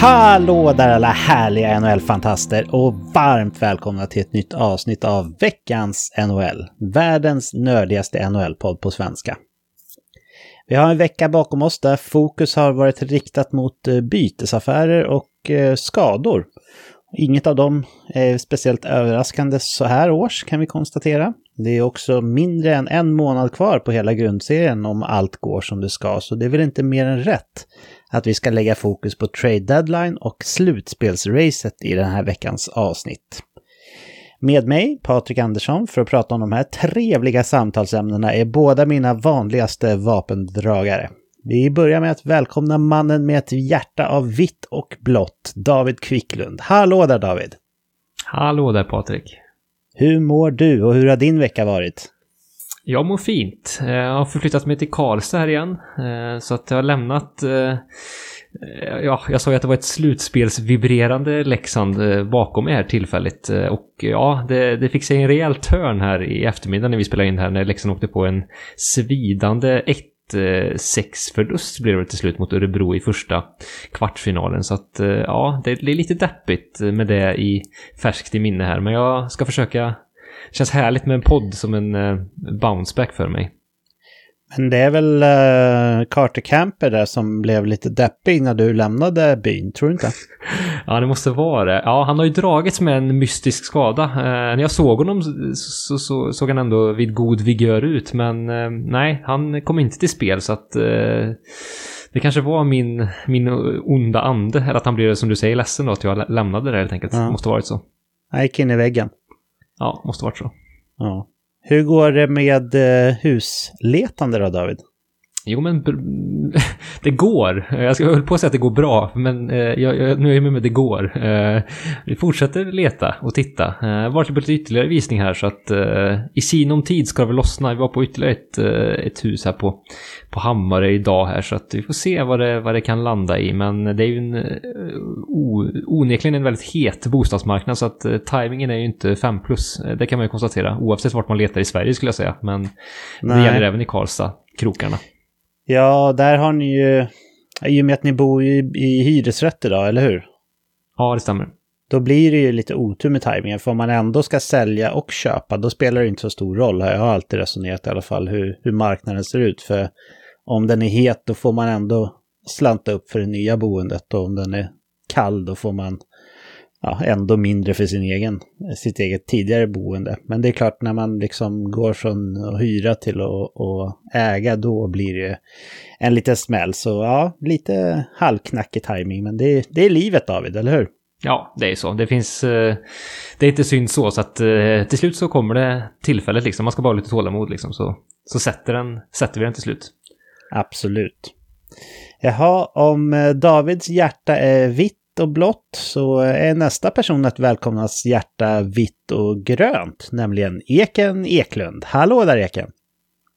Hallå där alla härliga NHL-fantaster och varmt välkomna till ett nytt avsnitt av veckans NHL. Världens nördigaste NHL-podd på svenska. Vi har en vecka bakom oss där fokus har varit riktat mot eh, bytesaffärer och eh, skador. Inget av dem är speciellt överraskande så här års kan vi konstatera. Det är också mindre än en månad kvar på hela grundserien om allt går som det ska, så det är väl inte mer än rätt att vi ska lägga fokus på trade deadline och slutspelsracet i den här veckans avsnitt. Med mig, Patrik Andersson, för att prata om de här trevliga samtalsämnena är båda mina vanligaste vapendragare. Vi börjar med att välkomna mannen med ett hjärta av vitt och blått, David Kvicklund. Hallå där David! Hallå där Patrik! Hur mår du och hur har din vecka varit? Jag mår fint. Eh, jag har förflyttat mig till Karlstad här igen. Eh, så att jag har lämnat... Eh, ja, jag sa ju att det var ett slutspelsvibrerande Leksand bakom er tillfälligt. Och ja, det, det fick sig en rejäl törn här i eftermiddag när vi spelade in här. När Leksand åkte på en svidande 1-6 förlust blev det till slut mot Örebro i första kvartsfinalen. Så att ja, det är lite deppigt med det i färskt i minne här. Men jag ska försöka känns härligt med en podd som en uh, bounceback för mig. Men det är väl uh, Carter Camper där som blev lite deppig när du lämnade byn, tror du inte? ja, det måste vara det. Ja, han har ju dragits med en mystisk skada. Uh, när jag såg honom så, så, så, såg han ändå vid god vigör ut, men uh, nej, han kom inte till spel så att det kanske var min, min onda ande, eller att han blev, som du säger, ledsen då att jag lämnade det helt enkelt. Ja. Måste varit så. Han gick in i väggen. Ja, måste varit så. Ja. Hur går det med eh, husletande då, David? Jo, men det går. Jag ska höll på att säga att det går bra, men eh, jag, jag, nu är jag med det går. Eh, vi fortsätter leta och titta. Eh, varit på lite ytterligare visning här så att i sinom tid ska det väl lossna. Vi var på ytterligare ett, ett hus här på, på Hammare idag här så att vi får se vad det, vad det kan landa i. Men det är ju en o, onekligen en väldigt het bostadsmarknad så att tajmingen är ju inte 5 plus. Det kan man ju konstatera oavsett vart man letar i Sverige skulle jag säga. Men Nej. det gäller även i Karlstad, krokarna. Ja, där har ni ju, i och med att ni bor i, i hyresrätt idag, eller hur? Ja, det stämmer. Då blir det ju lite otur med tajmingen, för om man ändå ska sälja och köpa, då spelar det inte så stor roll. Jag har alltid resonerat i alla fall hur, hur marknaden ser ut, för om den är het då får man ändå slanta upp för det nya boendet och om den är kall då får man ja, ändå mindre för sin egen, sitt eget tidigare boende. Men det är klart när man liksom går från att hyra till att, att äga då blir det en liten smäll. Så ja, lite halvknackig timing men det, det är livet David, eller hur? Ja, det är så. Det finns... Eh, det är inte synd så, så att eh, till slut så kommer det tillfället liksom. Man ska bara ha lite tålamod liksom, så, så sätter, den, sätter vi den till slut. Absolut. Jaha, om eh, Davids hjärta är vitt och blått så är nästa person att välkomnas hjärta vitt och grönt, nämligen Eken Eklund. Hallå där Eken!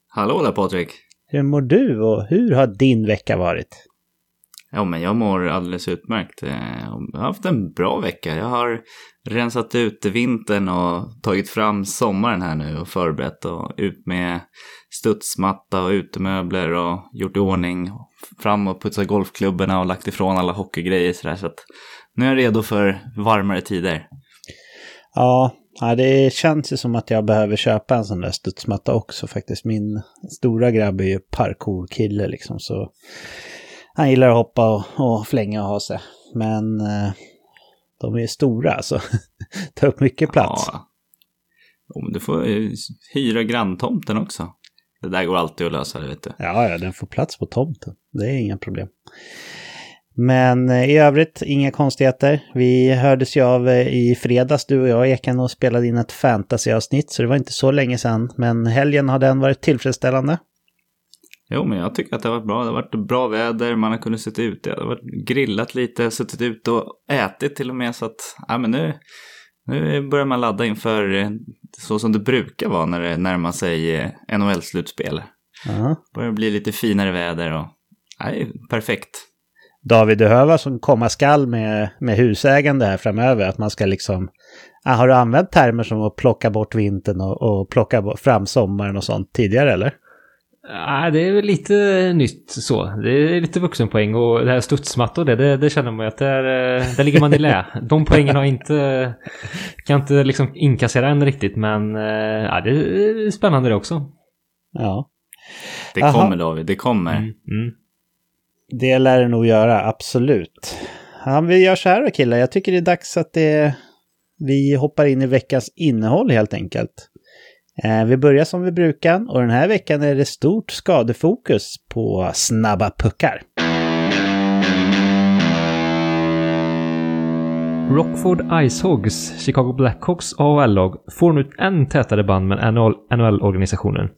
Hallå där Patrik! Hur mår du och hur har din vecka varit? Ja, men jag mår alldeles utmärkt. Eh, jag har haft en bra vecka. Jag har rensat ut vintern och tagit fram sommaren här nu och förberett och ut med studsmatta och utemöbler och gjort i ordning. Fram och putsat golfklubborna och lagt ifrån alla hockeygrejer sådär. Så att nu är jag redo för varmare tider. Ja, det känns ju som att jag behöver köpa en sån där studsmatta också faktiskt. Min stora grabb är ju parkourkille liksom så han gillar att hoppa och, och flänga och ha sig. Men eh, de är stora alltså. Tar upp mycket plats. Ja. Oh, du får hyra granntomten också. Det där går alltid att lösa, det vet du. Ja, ja, den får plats på tomten. Det är inga problem. Men eh, i övrigt, inga konstigheter. Vi hördes ju av eh, i fredags, du och jag, Eken, och spelade in ett fantasyavsnitt, så det var inte så länge sedan. Men helgen har den varit tillfredsställande. Jo, men jag tycker att det har varit bra. Det har varit bra väder, man har kunnat sitta ute, det har varit grillat lite, suttit ute och ätit till och med. Så att, ja men nu, nu börjar man ladda inför eh, så som det brukar vara när det närmar sig eh, NHL-slutspel. Uh-huh. Börjar bli lite finare väder och, nej, perfekt. David, du hör vad som komma skall med, med husägande här framöver, att man ska liksom har du använt termer som att plocka bort vintern och, och plocka fram sommaren och sånt tidigare eller? Nej, det är väl lite nytt så. Det är lite vuxenpoäng och det här studsmattor det, det, det känner man ju att där, eh, där ligger man i lä. De poängen har inte... Kan inte liksom inkassera än riktigt men eh, ja, det är spännande det också. Ja. Det Aha. kommer David, det kommer. Mm, mm. Det lär det nog göra, absolut. Ja, vi gör så här då killar, jag tycker det är dags att det... vi hoppar in i veckans innehåll helt enkelt. Eh, vi börjar som vi brukar och den här veckan är det stort skadefokus på snabba puckar. Rockford Icehogs, Chicago Blackhawks AHL-lag, får nu ett än tätare band med NHL-organisationen.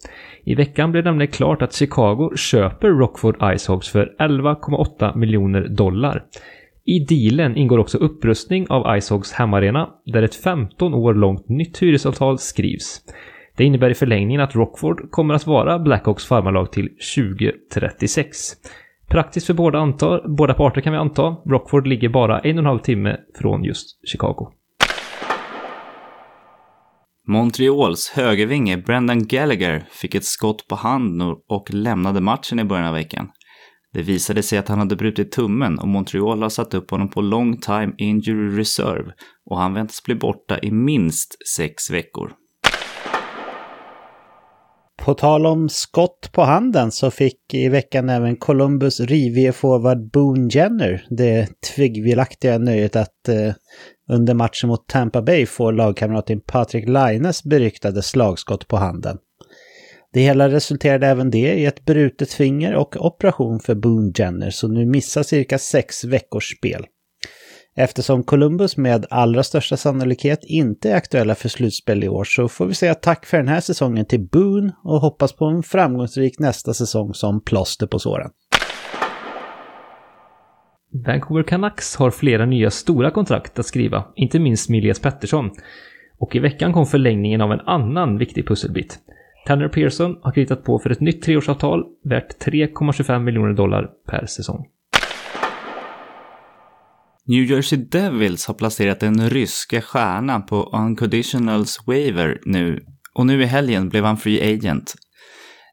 I veckan blev det nämligen klart att Chicago köper Rockford Icehogs för 11,8 miljoner dollar. I dealen ingår också upprustning av Icehogs hemmaarena, där ett 15 år långt nytt hyresavtal skrivs. Det innebär i förlängningen att Rockford kommer att vara Blackhawks farmarlag till 2036. Praktiskt för båda, antar, båda parter kan vi anta. Rockford ligger bara en och en halv timme från just Chicago. Montreals högervinge Brendan Gallagher fick ett skott på handen och lämnade matchen i början av veckan. Det visade sig att han hade brutit tummen och Montreal har satt upp honom på long time injury reserve och han väntas bli borta i minst sex veckor. På tal om skott på handen så fick i veckan även Columbus rivige forward Boone Jenner det tvivelaktiga nöjet att eh, under matchen mot Tampa Bay få lagkamraten Patrick Laines beryktade slagskott på handen. Det hela resulterade även det i ett brutet finger och operation för Boone Jenner så nu missar cirka sex veckors spel. Eftersom Columbus med allra största sannolikhet inte är aktuella för slutspel i år så får vi säga tack för den här säsongen till Boone och hoppas på en framgångsrik nästa säsong som plåster på såren. Vancouver Canucks har flera nya stora kontrakt att skriva, inte minst med Elias Pettersson. Och i veckan kom förlängningen av en annan viktig pusselbit. Tanner Pearson har kritat på för ett nytt treårsavtal värt 3,25 miljoner dollar per säsong. New Jersey Devils har placerat den ryska stjärnan på unconditionals waiver nu och nu i helgen blev han free agent.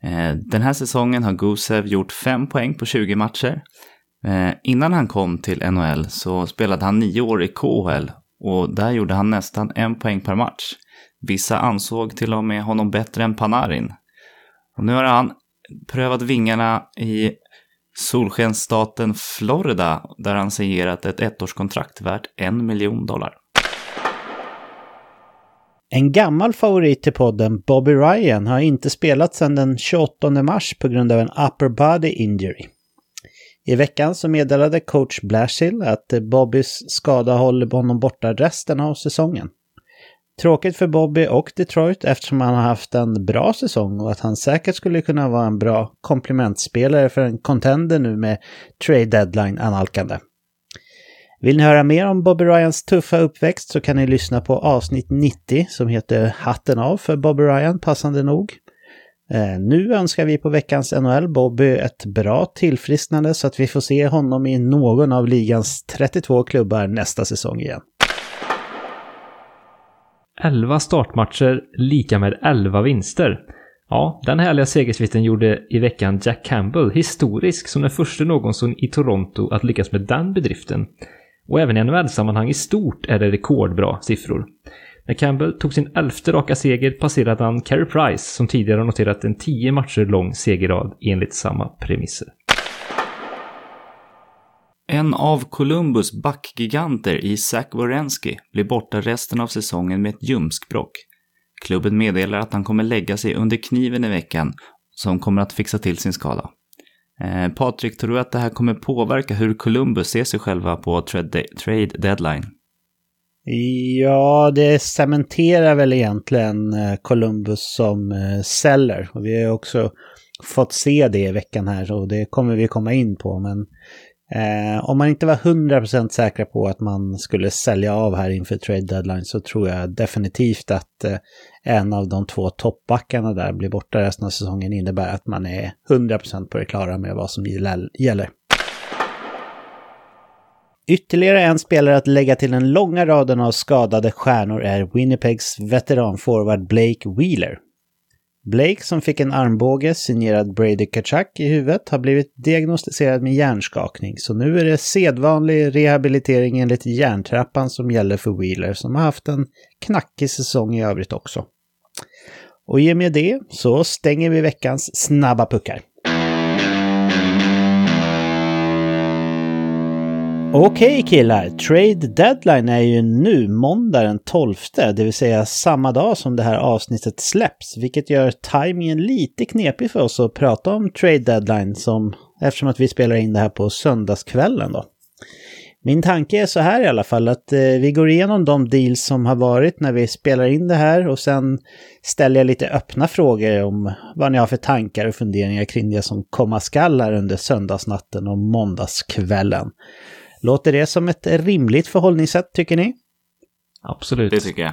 Eh, den här säsongen har Gusev gjort 5 poäng på 20 matcher. Eh, innan han kom till NHL så spelade han 9 år i KHL och där gjorde han nästan en poäng per match. Vissa ansåg till och med honom bättre än Panarin. Och nu har han prövat vingarna i solskensstaten Florida där han signerat ett ettårskontrakt värt en miljon dollar. En gammal favorit till podden, Bobby Ryan, har inte spelat sedan den 28 mars på grund av en upper body injury. I veckan så meddelade coach Blashill att Bobbys skada håller honom borta resten av säsongen. Tråkigt för Bobby och Detroit eftersom han har haft en bra säsong och att han säkert skulle kunna vara en bra komplementspelare för en contender nu med trade deadline analkande. Vill ni höra mer om Bobby Ryans tuffa uppväxt så kan ni lyssna på avsnitt 90 som heter Hatten av för Bobby Ryan, passande nog. Eh, nu önskar vi på veckans NHL Bobby ett bra tillfrisknande så att vi får se honom i någon av ligans 32 klubbar nästa säsong igen. 11 startmatcher lika med 11 vinster. Ja, den härliga segersviten gjorde i veckan Jack Campbell historisk som den första någonsin i Toronto att lyckas med den bedriften. Och även i NHL-sammanhang i stort är det rekordbra siffror. När Campbell tog sin elfte raka seger passerade han Carey Price som tidigare noterat en 10 matcher lång segerrad enligt samma premisser. En av Columbus backgiganter Isak Wierenski blir borta resten av säsongen med ett ljumskbråck. Klubben meddelar att han kommer lägga sig under kniven i veckan, som kommer att fixa till sin skada. Eh, Patrik, tror du att det här kommer påverka hur Columbus ser sig själva på trade, trade deadline? Ja, det cementerar väl egentligen eh, Columbus som eh, seller. Och vi har också fått se det i veckan här och det kommer vi komma in på. Men Eh, om man inte var 100% säkra på att man skulle sälja av här inför trade deadline så tror jag definitivt att eh, en av de två toppbackarna där blir borta resten av säsongen innebär att man är 100% på det klara med vad som gäller. Ytterligare en spelare att lägga till den långa raden av skadade stjärnor är Winnipegs veteranforward Blake Wheeler. Blake som fick en armbåge signerad Brady Kachak i huvudet har blivit diagnostiserad med hjärnskakning. Så nu är det sedvanlig rehabilitering enligt hjärntrappan som gäller för Wheeler som har haft en knackig säsong i övrigt också. Och i och med det så stänger vi veckans snabba puckar. Okej killar, trade deadline är ju nu måndag den 12, det vill säga samma dag som det här avsnittet släpps, vilket gör tajmingen lite knepig för oss att prata om trade deadline som, eftersom att vi spelar in det här på söndagskvällen då. Min tanke är så här i alla fall att eh, vi går igenom de deals som har varit när vi spelar in det här och sen ställer jag lite öppna frågor om vad ni har för tankar och funderingar kring det som komma skall här under söndagsnatten och måndagskvällen. Låter det som ett rimligt förhållningssätt tycker ni? Absolut. Det tycker jag.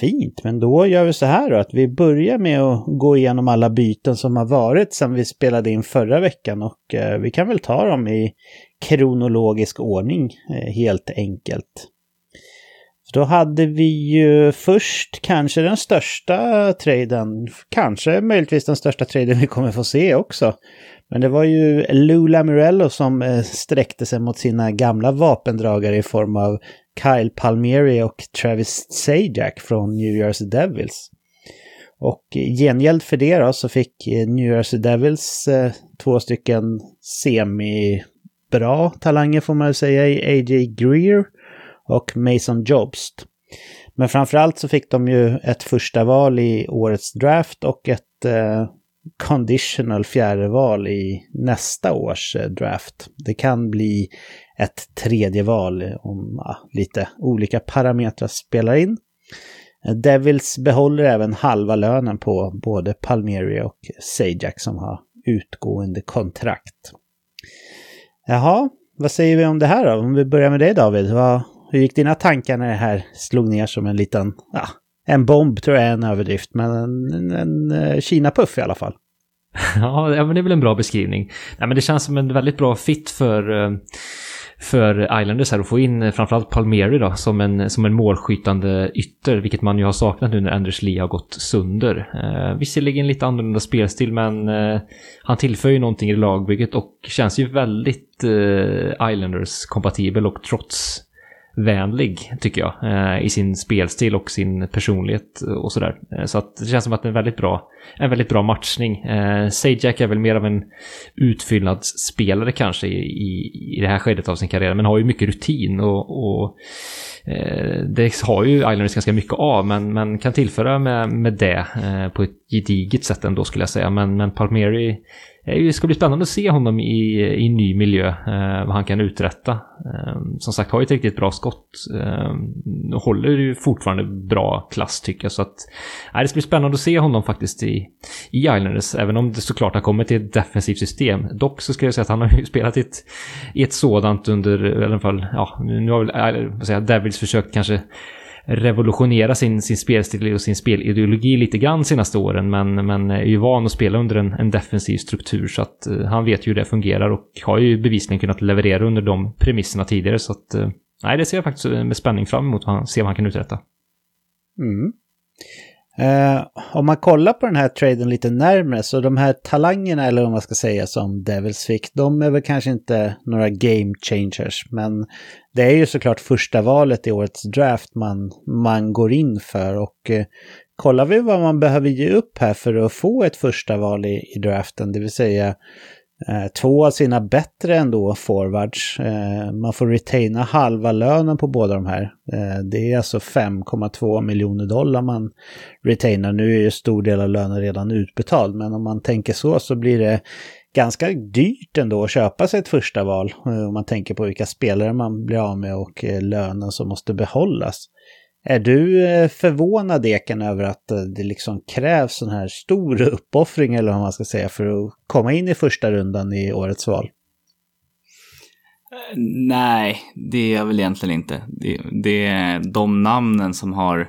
Fint, men då gör vi så här då att vi börjar med att gå igenom alla byten som har varit sedan vi spelade in förra veckan och eh, vi kan väl ta dem i kronologisk ordning eh, helt enkelt. Då hade vi ju först kanske den största traden, kanske möjligtvis den största traden vi kommer få se också. Men det var ju Lou Lamorello som eh, sträckte sig mot sina gamla vapendragare i form av Kyle Palmieri och Travis Sajak från New Jersey Devils. Och i gengäld för det då så fick eh, New Jersey Devils eh, två stycken semi-bra talanger får man väl säga i A.J. Greer och Mason Jobst. Men framförallt så fick de ju ett första val i årets draft och ett eh, conditional fjärde val i nästa års eh, draft. Det kan bli ett tredje val om ja, lite olika parametrar spelar in. Eh, Devils behåller även halva lönen på både Palmieri och Sajak som har utgående kontrakt. Jaha, vad säger vi om det här då? Om vi börjar med dig David. Vad, hur gick dina tankar när det här slog ner som en liten, ja, en bomb tror jag är en överdrift, men en, en, en eh, Kina-puff i alla fall. ja, men det är väl en bra beskrivning. Nej, men det känns som en väldigt bra fit för, eh, för Islanders här att få in eh, framförallt Palmieri då som en, som en målskyttande ytter, vilket man ju har saknat nu när Anders Lee har gått sönder. Eh, visserligen lite annorlunda spelstil, men eh, han tillför ju någonting i lagbygget och känns ju väldigt eh, Islanders-kompatibel och trots vänlig, tycker jag, eh, i sin spelstil och sin personlighet och sådär. Eh, så att det känns som att det är en väldigt bra, en väldigt bra matchning. Eh, Sajak är väl mer av en utfyllnadsspelare kanske i, i, det här skedet av sin karriär, men har ju mycket rutin och, och det har ju Islanders ganska mycket av, men, men kan tillföra med, med det på ett gediget sätt ändå skulle jag säga. Men, men Palmieri Eh, det ska bli spännande att se honom i, i ny miljö, eh, vad han kan uträtta. Eh, som sagt, har ju ett riktigt bra skott. Eh, håller ju fortfarande bra klass tycker jag. Så att, eh, det ska bli spännande att se honom faktiskt i, i Islanders, även om det såklart har kommit till ett defensivt system. Dock så ska jag säga att han har ju spelat i ett, i ett sådant under, i alla fall, ja, nu har väl, vad säger, Devils försökt kanske revolutionera sin, sin spelstil och sin spelideologi lite grann senaste åren, men, men är ju van att spela under en, en defensiv struktur så att uh, han vet ju hur det fungerar och har ju bevisligen kunnat leverera under de premisserna tidigare så att uh, nej, det ser jag faktiskt med spänning fram emot att se vad han kan uträtta. Mm. Eh, om man kollar på den här traden lite närmre så de här talangerna eller vad man ska säga som Devils fick, de är väl kanske inte några game changers. Men det är ju såklart första valet i årets draft man, man går in för och eh, kollar vi vad man behöver ge upp här för att få ett första val i, i draften, det vill säga Eh, två av sina bättre ändå forwards. Eh, man får retaina halva lönen på båda de här. Eh, det är alltså 5,2 miljoner dollar man retainar. Nu är ju stor del av lönen redan utbetald, men om man tänker så så blir det ganska dyrt ändå att köpa sig ett första val. Om man tänker på vilka spelare man blir av med och lönen som måste behållas. Är du eh, förvånad Eken över att eh, det liksom krävs sån här stor uppoffring eller vad man ska säga för att komma in i första rundan i årets val? Eh, nej, det är jag väl egentligen inte. Det, det är de namnen som har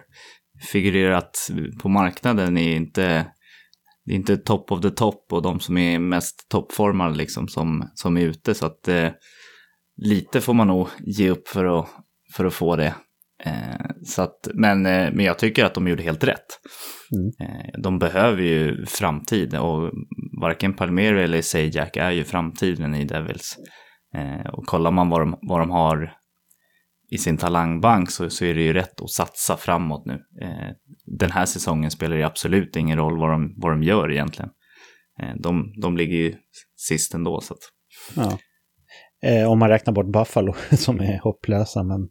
figurerat på marknaden är inte, det är inte top of the top och de som är mest toppformade liksom som, som är ute. Så att eh, lite får man nog ge upp för att, för att få det. Eh, så att, men, eh, men jag tycker att de gjorde helt rätt. Mm. Eh, de behöver ju framtid och varken Palmeri eller Sajak är ju framtiden i Devils. Och kollar man vad de, vad de har i sin talangbank så, så är det ju rätt att satsa framåt nu. Den här säsongen spelar det absolut ingen roll vad de, vad de gör egentligen. De, de ligger ju sist ändå. Så att... ja. Eh, om man räknar bort Buffalo som är hopplösa. Men,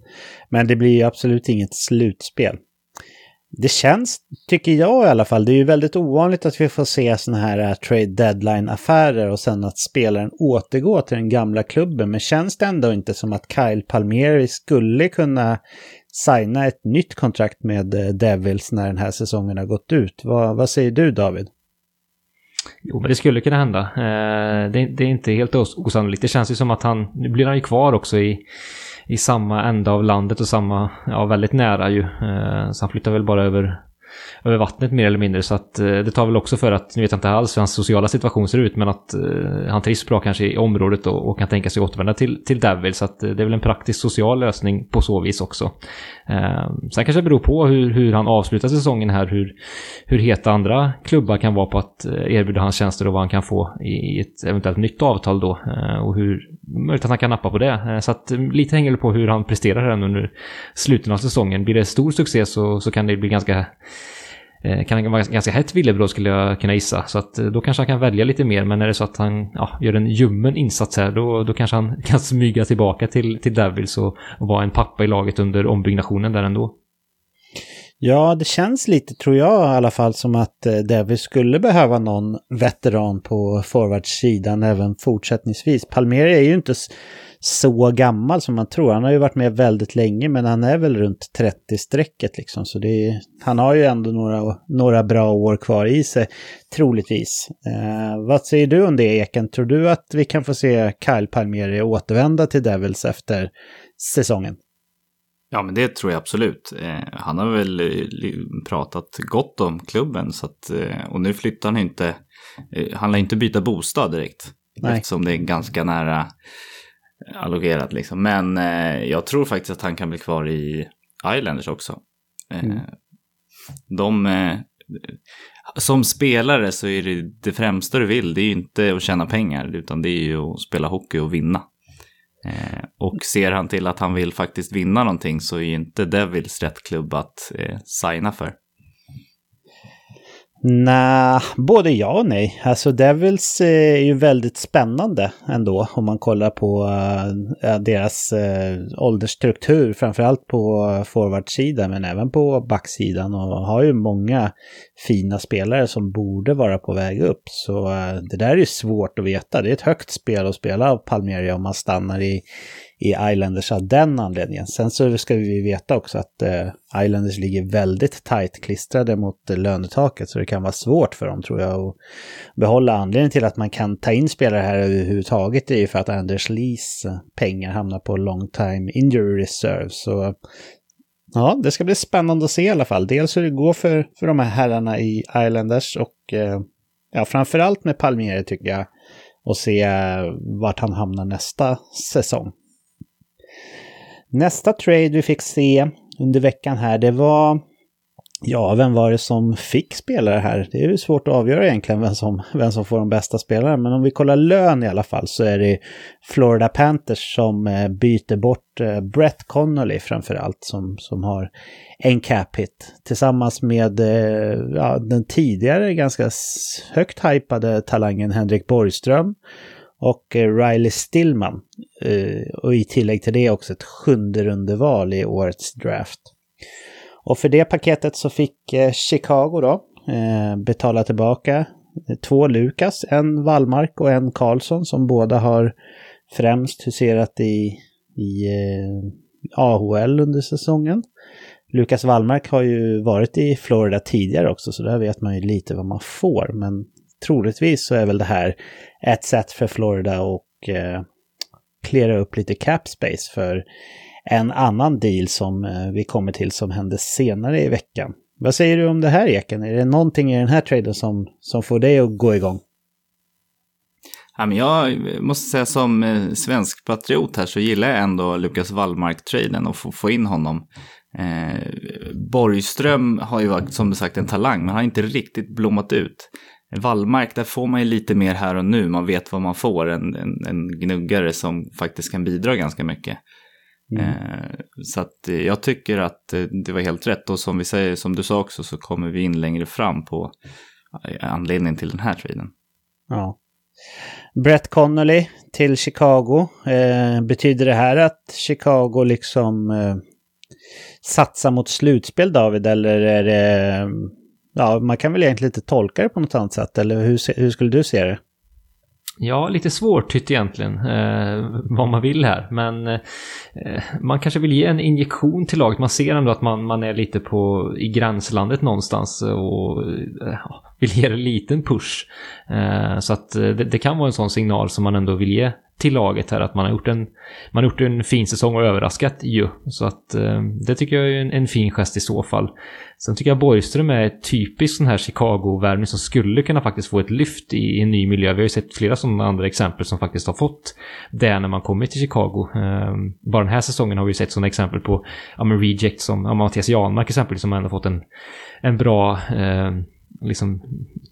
men det blir ju absolut inget slutspel. Det känns, tycker jag i alla fall, det är ju väldigt ovanligt att vi får se sådana här eh, trade deadline-affärer och sen att spelaren återgår till den gamla klubben. Men känns det ändå inte som att Kyle Palmieri skulle kunna signa ett nytt kontrakt med eh, Devils när den här säsongen har gått ut? Vad, vad säger du David? Jo, men det skulle kunna hända. Eh, det, det, är inte helt osannolikt. Det känns ju som att han, nu blir han ju kvar också i, i samma ända av landet och samma, ja väldigt nära ju. Eh, så han flyttar väl bara över över vattnet mer eller mindre. Så att eh, det tar väl också för att, nu vet jag inte alls hur hans sociala situation ser ut, men att eh, han trivs bra kanske i området och, och kan tänka sig återvända till, till Devil. Så att eh, det är väl en praktisk social lösning på så vis också. Ehm, sen kanske det beror på hur, hur han avslutar säsongen här, hur, hur heta andra klubbar kan vara på att eh, erbjuda hans tjänster och vad han kan få i ett eventuellt nytt avtal då. Eh, och hur möjligt att han kan nappa på det. Eh, så att lite hänger det på hur han presterar här under slutet av säsongen. Blir det stor succé så, så kan det bli ganska Eh, kan vara ganska hett villebråd skulle jag kunna gissa. Så att eh, då kanske han kan välja lite mer. Men är det så att han ja, gör en ljummen insats här då, då kanske han kan smyga tillbaka till, till Devils och, och vara en pappa i laget under ombyggnationen där ändå. Ja, det känns lite, tror jag i alla fall, som att eh, Devils skulle behöva någon veteran på forwardsidan även fortsättningsvis. Palmeri är ju inte så gammal som man tror. Han har ju varit med väldigt länge men han är väl runt 30-strecket liksom. Så är, han har ju ändå några, några bra år kvar i sig, troligtvis. Eh, vad säger du om det Eken? Tror du att vi kan få se Kyle Palmieri återvända till Devils efter säsongen? Ja, men det tror jag absolut. Eh, han har väl eh, pratat gott om klubben så att, eh, och nu flyttar han inte, eh, han lär inte byta bostad direkt. Nej. Eftersom det är ganska nära allogerat liksom. Men eh, jag tror faktiskt att han kan bli kvar i Islanders också. Eh, mm. De, eh, som spelare så är det det främsta du vill, det är ju inte att tjäna pengar, utan det är ju att spela hockey och vinna. Eh, och ser han till att han vill faktiskt vinna någonting så är ju inte Devils rätt klubb att eh, signa för. Nej, både ja och nej. Alltså Devils eh, är ju väldigt spännande ändå om man kollar på eh, eh, deras åldersstruktur, framförallt på forwardsidan men även på backsidan och har ju många fina spelare som borde vara på väg upp. Så det där är ju svårt att veta. Det är ett högt spel att spela av Palmieri om man stannar i i Islanders av den anledningen. Sen så ska vi veta också att eh, Islanders ligger väldigt tajt klistrade mot eh, lönetaket så det kan vara svårt för dem tror jag att behålla. Anledningen till att man kan ta in spelare här överhuvudtaget är ju för att Anders Lees pengar hamnar på long time injury reserve. Så ja, det ska bli spännande att se i alla fall. Dels hur det går för, för de här herrarna i Islanders och eh, ja, framförallt med Palmieri tycker jag och se eh, vart han hamnar nästa säsong. Nästa trade vi fick se under veckan här, det var... Ja, vem var det som fick spelare här? Det är ju svårt att avgöra egentligen vem som, vem som får de bästa spelarna. Men om vi kollar lön i alla fall så är det Florida Panthers som eh, byter bort eh, Brett Connolly framförallt som, som har en cap hit. Tillsammans med eh, ja, den tidigare ganska högt hypade talangen Henrik Borgström och eh, Riley Stillman. Eh, och i tillägg till det också ett sjunde rundeval i årets draft. Och för det paketet så fick eh, Chicago då betala tillbaka två Lukas, en Wallmark och en Karlsson som båda har främst huserat i, i AHL under säsongen. Lukas Wallmark har ju varit i Florida tidigare också så där vet man ju lite vad man får. Men troligtvis så är väl det här ett sätt för Florida och eh, klära upp lite cap space för en annan deal som eh, vi kommer till som hände senare i veckan. Vad säger du om det här Eken? Är det någonting i den här traden som, som får dig att gå igång? Ja, men jag måste säga som eh, svensk patriot här så gillar jag ändå Lukas Wallmark-traden och få, få in honom. Eh, Borgström har ju varit som sagt en talang, men han har inte riktigt blommat ut. Vallmark, där får man ju lite mer här och nu. Man vet vad man får. En, en, en gnuggare som faktiskt kan bidra ganska mycket. Mm. Eh, så att eh, jag tycker att eh, det var helt rätt. Och som vi säger, som du sa också, så kommer vi in längre fram på anledningen till den här traden. Ja. Brett Connolly till Chicago. Eh, betyder det här att Chicago liksom eh, satsar mot slutspel David? Eller är det... Ja, man kan väl egentligen inte tolka det på något annat sätt. Eller hur, hur skulle du se det? Ja, lite svårt tytt egentligen eh, vad man vill här. Men eh, man kanske vill ge en injektion till laget. Man ser ändå att man, man är lite på, i gränslandet någonstans och eh, vill ge en liten push. Eh, så att eh, det, det, kan vara en sån signal som man ändå vill ge till laget här att man har gjort en, man har gjort en fin säsong och överraskat ju. Så att eh, det tycker jag är en, en, fin gest i så fall. Sen tycker jag Borgström är typisk sån här Chicago-värvning som skulle kunna faktiskt få ett lyft i, i, en ny miljö. Vi har ju sett flera sådana andra exempel som faktiskt har fått det när man kommit till Chicago. Eh, bara den här säsongen har vi sett sådana exempel på ja, men Reject som ja, Mattias Janmark exempelvis som ändå fått en, en bra eh, liksom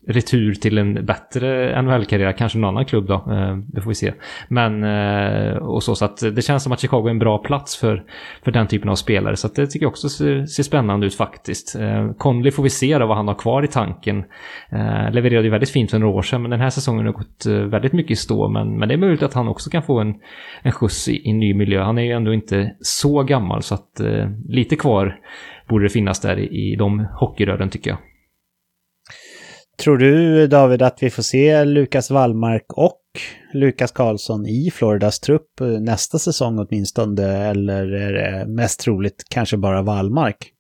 retur till en bättre NHL-karriär, kanske någon annan klubb då. Eh, det får vi se. Men eh, och så, så att det känns som att Chicago är en bra plats för, för den typen av spelare. Så att det tycker jag också ser, ser spännande ut faktiskt. Eh, Conley får vi se då vad han har kvar i tanken. Levererade ju väldigt fint för några år sedan, men den här säsongen har gått väldigt mycket i stå. Men, men det är möjligt att han också kan få en, en skjuts i, i ny miljö. Han är ju ändå inte så gammal så att lite kvar borde det finnas där i, i de hockeyrören tycker jag. Tror du David att vi får se Lukas Wallmark och Lukas Karlsson i Floridas trupp nästa säsong åtminstone? Eller är det mest troligt kanske bara Wallmark?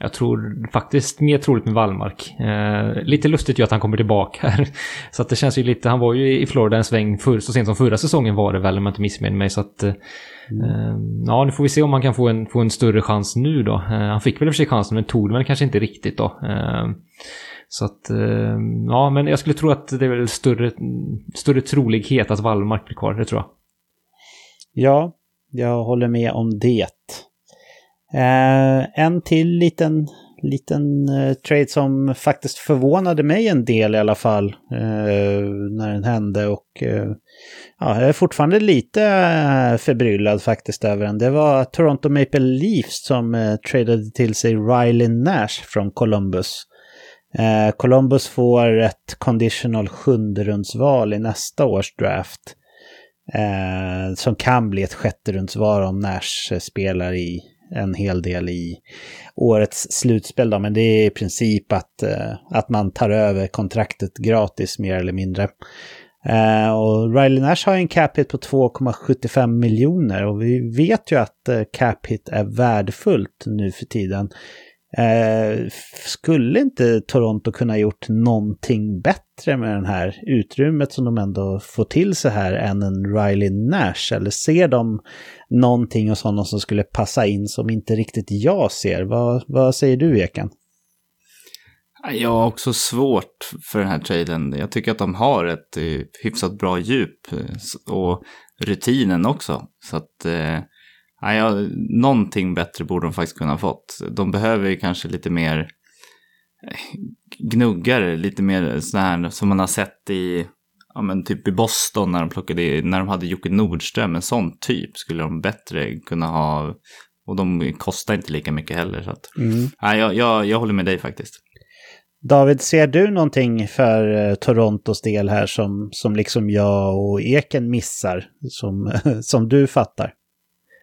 Jag tror faktiskt mer troligt med Wallmark. Eh, lite lustigt ju att han kommer tillbaka här. Så att det känns ju lite, han var ju i Florida en sväng för, så sent som förra säsongen var det väl om jag inte missminner mig. Så att, eh, mm. ja, nu får vi se om han kan få en, få en större chans nu då. Eh, han fick väl i och för sig chansen men tog den kanske inte riktigt då. Så att, eh, ja men jag skulle tro att det är väl större, större trolighet att Wallmark blir kvar, det tror jag. Ja, jag håller med om det. Eh, en till liten, liten eh, trade som faktiskt förvånade mig en del i alla fall eh, när den hände och eh, ja, jag är fortfarande lite eh, förbryllad faktiskt över den. Det var Toronto Maple Leafs som eh, tradade till sig Riley Nash från Columbus. Eh, Columbus får ett conditional sjunderumsval i nästa års draft. Eh, som kan bli ett sjätterumsval om Nash spelar i en hel del i årets slutspel. Då. Men det är i princip att, eh, att man tar över kontraktet gratis mer eller mindre. Eh, och Riley Nash har en cap hit på 2,75 miljoner och vi vet ju att eh, cap hit är värdefullt nu för tiden. Eh, skulle inte Toronto kunna gjort någonting bättre med den här utrymmet som de ändå får till sig här än en Riley Nash? Eller ser de någonting hos honom som skulle passa in som inte riktigt jag ser? Vad, vad säger du Eken? Jag har också svårt för den här traden. Jag tycker att de har ett eh, hyfsat bra djup eh, och rutinen också. Så att eh, Ja, ja, någonting bättre borde de faktiskt kunna ha fått. De behöver ju kanske lite mer eh, gnuggare, lite mer sådana här som man har sett i, ja men typ i Boston när de plockade, när de hade Jocke Nordström, en sån typ skulle de bättre kunna ha. Och de kostar inte lika mycket heller. Så att, mm. ja, jag, jag, jag håller med dig faktiskt. David, ser du någonting för eh, Torontos del här som, som liksom jag och Eken missar, som, som du fattar?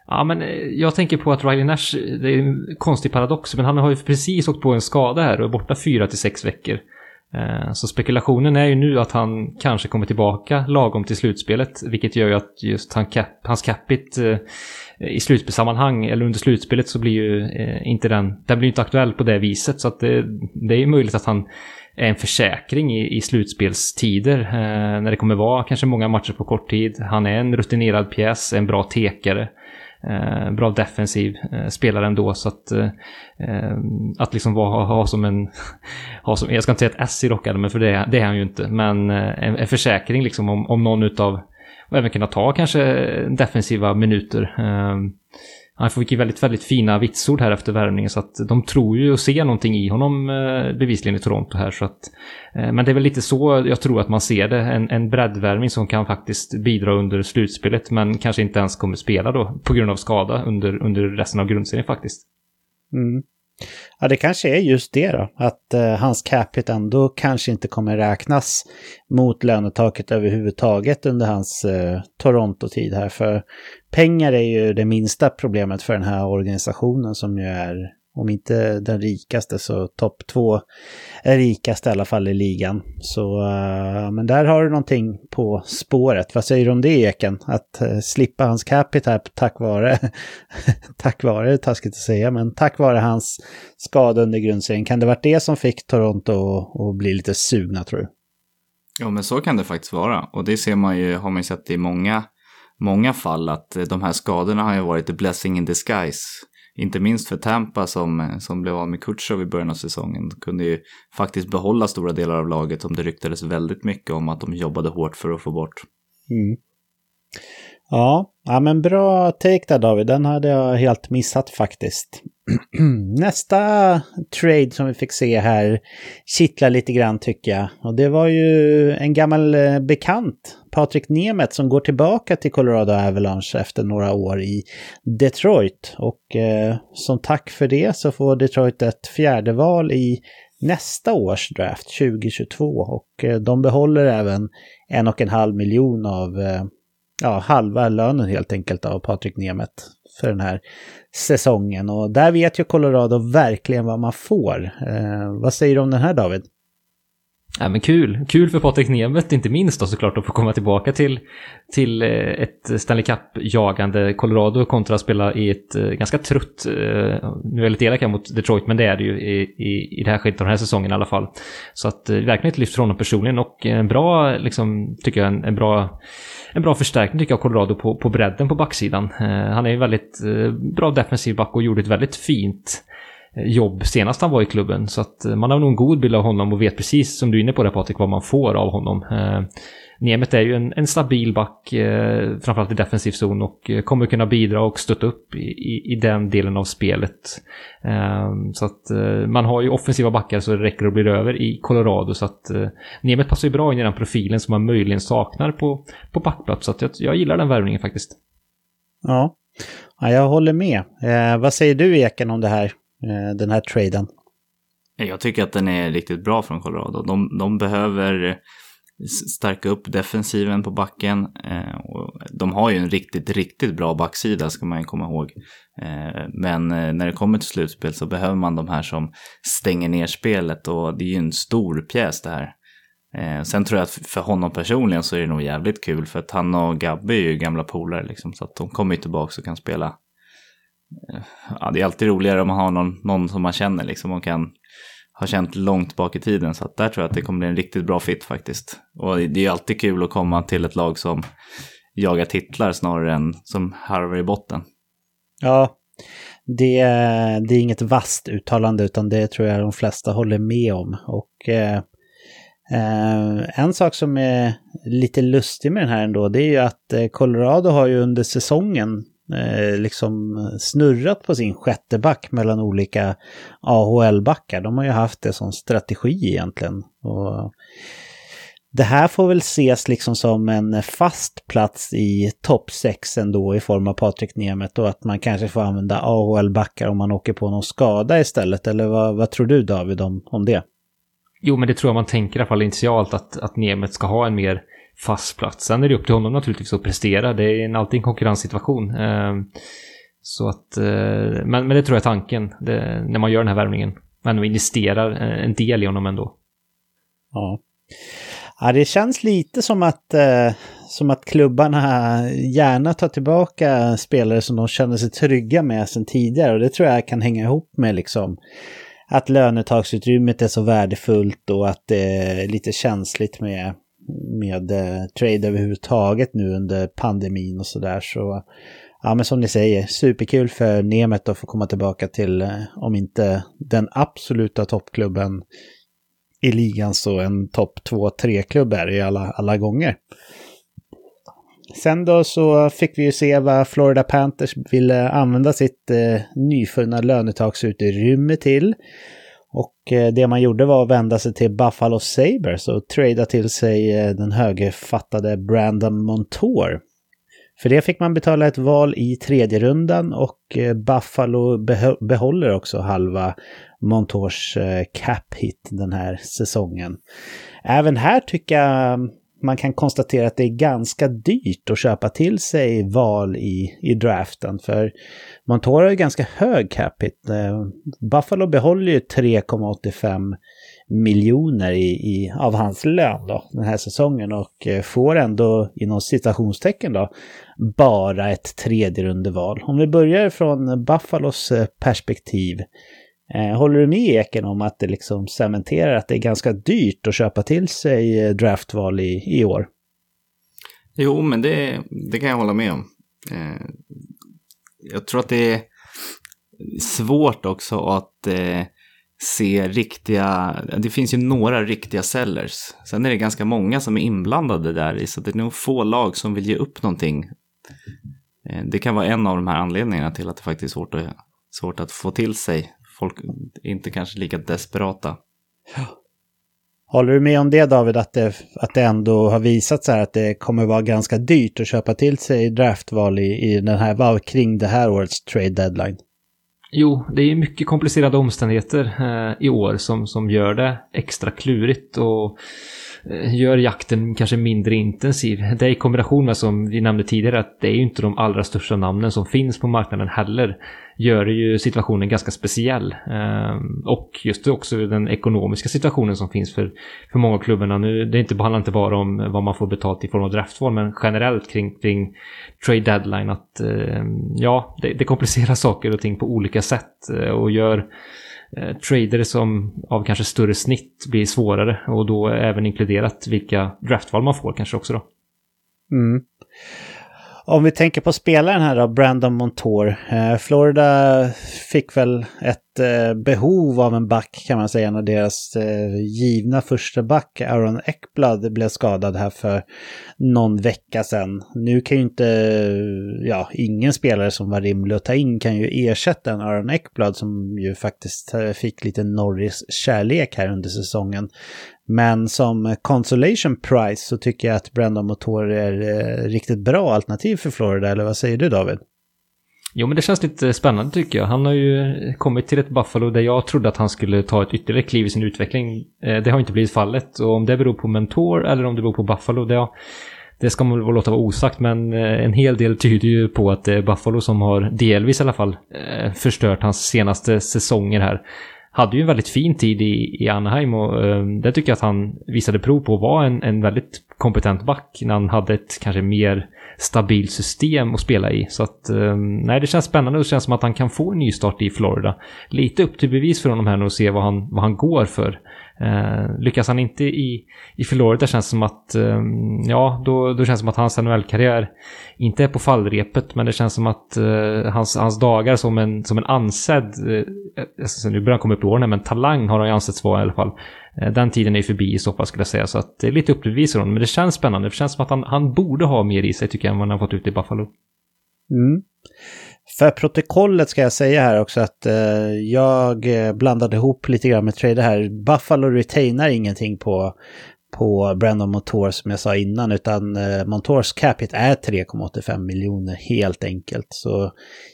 Ja, men eh, jag tänker på att Riley Nash, det är en konstig paradox, men han har ju precis åkt på en skada här och är borta fyra till sex veckor. Eh, så spekulationen är ju nu att han kanske kommer tillbaka lagom till slutspelet, vilket gör ju att just han cap, hans capit eh, i slutspelssammanhang, eller under slutspelet så blir ju inte den, den blir inte aktuell på det viset. Så att det, det är möjligt att han är en försäkring i, i slutspelstider, när det kommer vara kanske många matcher på kort tid. Han är en rutinerad pjäs, en bra tekare. Eh, bra defensiv eh, spelare ändå så att eh, eh att liksom ha, ha som en ha som, jag ska inte säga ett S i rockade för det, det är han ju inte men eh, en, en försäkring liksom om, om någon utav och även kunna ta kanske defensiva minuter. Ehm, han fick ju väldigt, väldigt fina vitsord här efter värvningen så att de tror ju och ser någonting i honom eh, bevisligen i Toronto här så att eh, men det är väl lite så jag tror att man ser det. En, en breddvärvning som kan faktiskt bidra under slutspelet men kanske inte ens kommer spela då på grund av skada under, under resten av grundserien faktiskt. Mm. Ja, det kanske är just det då, att eh, hans capita ändå kanske inte kommer räknas mot lönetaket överhuvudtaget under hans eh, Toronto-tid här. För pengar är ju det minsta problemet för den här organisationen som ju är om inte den rikaste så topp två är rikast i alla fall i ligan. Så, uh, men där har du någonting på spåret. Vad säger du om det Eken? Att uh, slippa hans capita tack vare, tack vare, taskigt att säga, men tack vare hans skada under grundserien. Kan det varit det som fick Toronto att bli lite sugna tror du? Ja, men så kan det faktiskt vara. Och det ser man ju, har man ju sett i många, många fall, att eh, de här skadorna har ju varit a blessing in disguise inte minst för Tampa som, eh, som blev av med Kutjov i början av säsongen. Kunde ju faktiskt behålla stora delar av laget som det ryktades väldigt mycket om att de jobbade hårt för att få bort. Mm. Ja, ja, men bra take där David. Den hade jag helt missat faktiskt. Nästa trade som vi fick se här kittlar lite grann tycker jag. Och det var ju en gammal eh, bekant, Patrik Nemeth, som går tillbaka till Colorado Avalanche efter några år i Detroit. Och eh, som tack för det så får Detroit ett fjärde val i nästa års draft 2022. Och eh, de behåller även en och en halv miljon av eh, ja, halva lönen helt enkelt av Patrik Nemeth för den här säsongen. Och där vet ju Colorado verkligen vad man får. Eh, vad säger du om den här David? Ja, men kul. Kul för Patrik Nemeth inte minst då såklart att få komma tillbaka till, till eh, ett Stanley Cup-jagande Colorado kontra att spela i ett eh, ganska trött, eh, nu är jag lite elak här mot Detroit, men det är det ju i, i, i det här skedet av den här säsongen i alla fall. Så att verkligen ett lyft för honom personligen och en bra, liksom, tycker jag, en, en bra en bra förstärkning tycker jag Colorado på, på bredden på backsidan. Han är en väldigt bra defensiv back och gjorde ett väldigt fint jobb senast han var i klubben. Så att eh, man har nog en god bild av honom och vet precis som du är inne på det Patrik vad man får av honom. Eh, Nemeth är ju en, en stabil back, eh, framförallt i defensiv zon och eh, kommer kunna bidra och stötta upp i, i, i den delen av spelet. Eh, så att eh, man har ju offensiva backar så det räcker att bli över i Colorado så att eh, passar ju bra in i den profilen som man möjligen saknar på, på backplats. Så att jag, jag gillar den värvningen faktiskt. Ja, ja jag håller med. Eh, vad säger du Eken om det här, Eh, den här traden? Jag tycker att den är riktigt bra från Colorado. De, de behöver stärka upp defensiven på backen. Eh, de har ju en riktigt, riktigt bra backsida ska man ju komma ihåg. Eh, men när det kommer till slutspel så behöver man de här som stänger ner spelet och det är ju en stor pjäs det här. Sen tror jag att för honom personligen så är det nog jävligt kul för att han och Gabby är ju gamla polare liksom så att de kommer ju tillbaka och kan spela. Ja, det är alltid roligare om man har någon, någon som man känner liksom och kan ha känt långt bak i tiden. Så att där tror jag att det kommer bli en riktigt bra fit faktiskt. Och det är ju alltid kul att komma till ett lag som jagar titlar snarare än som harvar i botten. Ja, det, det är inget vast uttalande utan det tror jag de flesta håller med om. Och eh, eh, en sak som är lite lustig med den här ändå, det är ju att eh, Colorado har ju under säsongen Eh, liksom snurrat på sin sjätte back mellan olika AHL-backar. De har ju haft det som strategi egentligen. Och det här får väl ses liksom som en fast plats i topp 6 ändå i form av Patrik Nemeth och att man kanske får använda AHL-backar om man åker på någon skada istället. Eller vad, vad tror du David om, om det? Jo, men det tror jag man tänker i alla fall initialt att, att Nemeth ska ha en mer fast plats. Sen är det upp till honom naturligtvis att prestera. Det är alltid en konkurrenssituation. Ehm, så att, eh, men, men det tror jag är tanken det, när man gör den här värvningen. Man investerar eh, en del i honom ändå. Ja. ja det känns lite som att, eh, som att klubbarna gärna tar tillbaka spelare som de känner sig trygga med sedan tidigare. Och det tror jag kan hänga ihop med liksom att lönetagsutrymmet är så värdefullt och att det är lite känsligt med med eh, trade överhuvudtaget nu under pandemin och sådär. Så ja, men som ni säger, superkul för Nemet att få komma tillbaka till, eh, om inte den absoluta toppklubben i ligan så en topp 2-3-klubb är i alla, alla gånger. Sen då så fick vi ju se vad Florida Panthers ville använda sitt eh, nyfunna lönetagsutrymme till. Och eh, det man gjorde var att vända sig till Buffalo Sabres och trada till sig eh, den högerfattade Brandon Montour. För det fick man betala ett val i tredje rundan och eh, Buffalo behåller också halva Montours cap hit den här säsongen. Även här tycker jag man kan konstatera att det är ganska dyrt att köpa till sig val i, i draften. För Montora har ju ganska hög capita. hit. Eh, Buffalo behåller ju 3,85 miljoner i, i, av hans lön då, den här säsongen och eh, får ändå inom citationstecken då bara ett tredje rundeval. Om vi börjar från Buffalos eh, perspektiv. Eh, håller du med Eken om att det liksom cementerar att det är ganska dyrt att köpa till sig eh, draftval i, i år? Jo, men det, det kan jag hålla med om eh, jag tror att det är svårt också att se riktiga, det finns ju några riktiga sellers. Sen är det ganska många som är inblandade där i, så det är nog få lag som vill ge upp någonting. Det kan vara en av de här anledningarna till att det faktiskt är svårt att, svårt att få till sig. Folk inte kanske lika desperata. Håller du med om det David, att det, att det ändå har visat sig att det kommer vara ganska dyrt att köpa till sig draftval i, i den här, kring det här årets trade deadline? Jo, det är mycket komplicerade omständigheter eh, i år som, som gör det extra klurigt och Eh, gör jakten kanske mindre intensiv. Det är i kombination med, som vi nämnde tidigare, att det är ju inte de allra största namnen som finns på marknaden heller gör ju situationen ganska speciell. Eh, och just också den ekonomiska situationen som finns för, för många av klubbarna. Nu, det inte, handlar inte bara om vad man får betalt i form av draftval, men generellt kring, kring trade deadline. Att eh, ja, det, det komplicerar saker och ting på olika sätt och gör eh, trader som av kanske större snitt blir svårare och då även inkluderat vilka draftval man får kanske också då. Mm. Om vi tänker på spelaren här då, Brandon Montour. Eh, Florida fick väl ett Eh, behov av en back kan man säga när deras eh, givna första back Aaron Ekblad blev skadad här för någon vecka sedan. Nu kan ju inte, ja, ingen spelare som var rimlig att ta in kan ju ersätta en Aaron Ekblad som ju faktiskt eh, fick lite Norris kärlek här under säsongen. Men som consolation Prize så tycker jag att Brandon Motor är riktigt bra alternativ för Florida, eller vad säger du David? Jo, men det känns lite spännande tycker jag. Han har ju kommit till ett Buffalo där jag trodde att han skulle ta ett ytterligare kliv i sin utveckling. Eh, det har inte blivit fallet och om det beror på mentor eller om det beror på Buffalo, det, det ska man väl låta vara osagt, men eh, en hel del tyder ju på att det är Buffalo som har delvis i alla fall eh, förstört hans senaste säsonger här hade ju en väldigt fin tid i, i Anaheim och det tycker jag att han visade prov på att vara en, en väldigt kompetent back när han hade ett kanske mer stabilt system att spela i. Så att eh, nej, det känns spännande och det känns som att han kan få en ny start i Florida. Lite upp till bevis för honom här nu och se vad han, vad han går för. Eh, lyckas han inte i, i Florida känns det som att, eh, ja, då, då känns det som att hans NHL-karriär inte är på fallrepet, men det känns som att eh, hans, hans dagar som en, som en ansedd, eh, alltså, nu börjar han komma upp i åren, men talang har han ju ansetts vara i alla fall. Eh, den tiden är ju förbi i så fall skulle jag säga, så att det är lite upp till bevis honom, men det känns spännande. Det känns som att han, han borde ha mer i sig tycker jag än vad han har fått ut i Buffalo. Mm. För protokollet ska jag säga här också att eh, jag eh, blandade ihop lite grann med trader här. Buffalo retainar ingenting på, på Brandon Montour som jag sa innan, utan eh, Montours capita är 3,85 miljoner helt enkelt. Så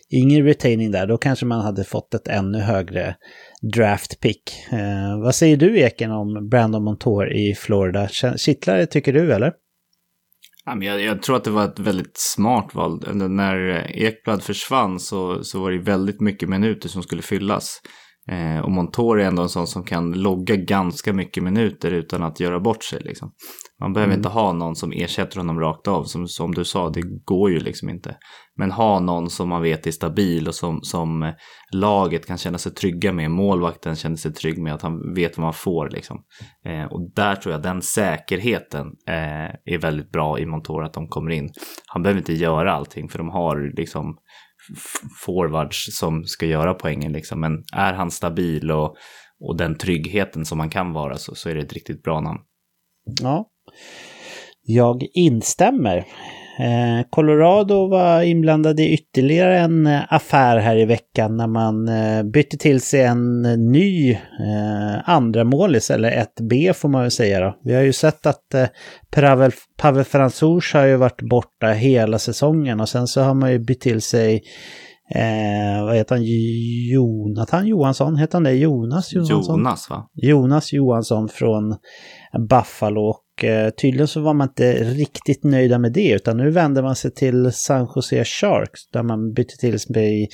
ingen retaining där, då kanske man hade fått ett ännu högre draft pick. Eh, vad säger du Eken om Brandon Montour i Florida? Kittlar det tycker du eller? Jag, jag tror att det var ett väldigt smart val. När Ekblad försvann så, så var det väldigt mycket minuter som skulle fyllas. Eh, och Montour är ändå en sån som kan logga ganska mycket minuter utan att göra bort sig. Liksom. Man behöver mm. inte ha någon som ersätter honom rakt av. Som, som du sa, det går ju liksom inte. Men ha någon som man vet är stabil och som, som eh, laget kan känna sig trygga med. Målvakten känner sig trygg med att han vet vad man får. Liksom. Eh, och där tror jag den säkerheten eh, är väldigt bra i Montour att de kommer in. Han behöver inte göra allting för de har liksom forwards som ska göra poängen. Liksom. Men är han stabil och, och den tryggheten som han kan vara så, så är det ett riktigt bra namn. Ja, jag instämmer. Eh, Colorado var inblandade i ytterligare en eh, affär här i veckan när man eh, bytte till sig en ny andra målis eller ett B får man väl säga då. Vi har ju sett att Pavel, Pavel Franzouch har ju varit borta hela säsongen och sen så har man ju bytt till sig Eh, vad heter han? Jonathan Johansson? Heter han det? Jonas Johansson? Jonas va? Jonas Johansson från Buffalo. Och eh, tydligen så var man inte riktigt nöjda med det utan nu vänder man sig till San Jose Sharks där man bytte till sig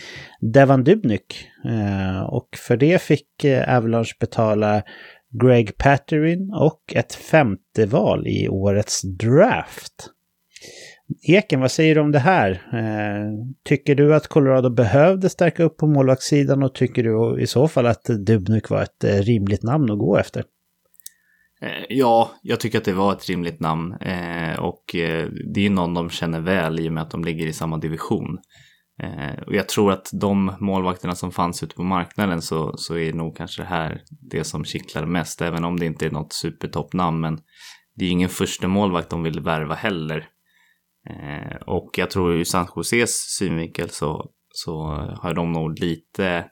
Devan Dubnyk. Eh, och för det fick eh, Avalanche betala Greg Patterin och ett femte val i årets draft. Eken, vad säger du om det här? Eh, tycker du att Colorado behövde stärka upp på målvaktssidan och tycker du i så fall att Dubnyk var ett eh, rimligt namn att gå efter? Eh, ja, jag tycker att det var ett rimligt namn eh, och eh, det är någon de känner väl i och med att de ligger i samma division. Eh, och jag tror att de målvakterna som fanns ute på marknaden så, så är nog kanske det här det som kittlar mest, även om det inte är något supertoppnamn. Men det är ingen första målvakt de vill värva heller. Eh, och jag tror ur San Joses synvinkel så, så har de nog lite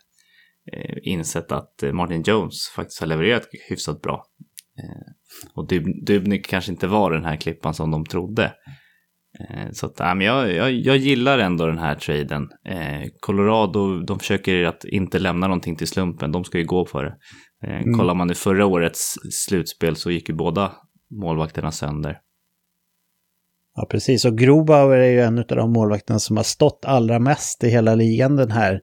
eh, insett att Martin Jones faktiskt har levererat hyfsat bra. Eh, och Dub Dubnik kanske inte var den här klippan som de trodde. Eh, så att, äh, men jag, jag, jag gillar ändå den här traden. Eh, Colorado, de försöker att inte lämna någonting till slumpen, de ska ju gå för det. Eh, mm. Kollar man i förra årets slutspel så gick ju båda målvakterna sönder. Ja, precis. Och Grobauer är ju en av de målvakterna som har stått allra mest i hela ligan den här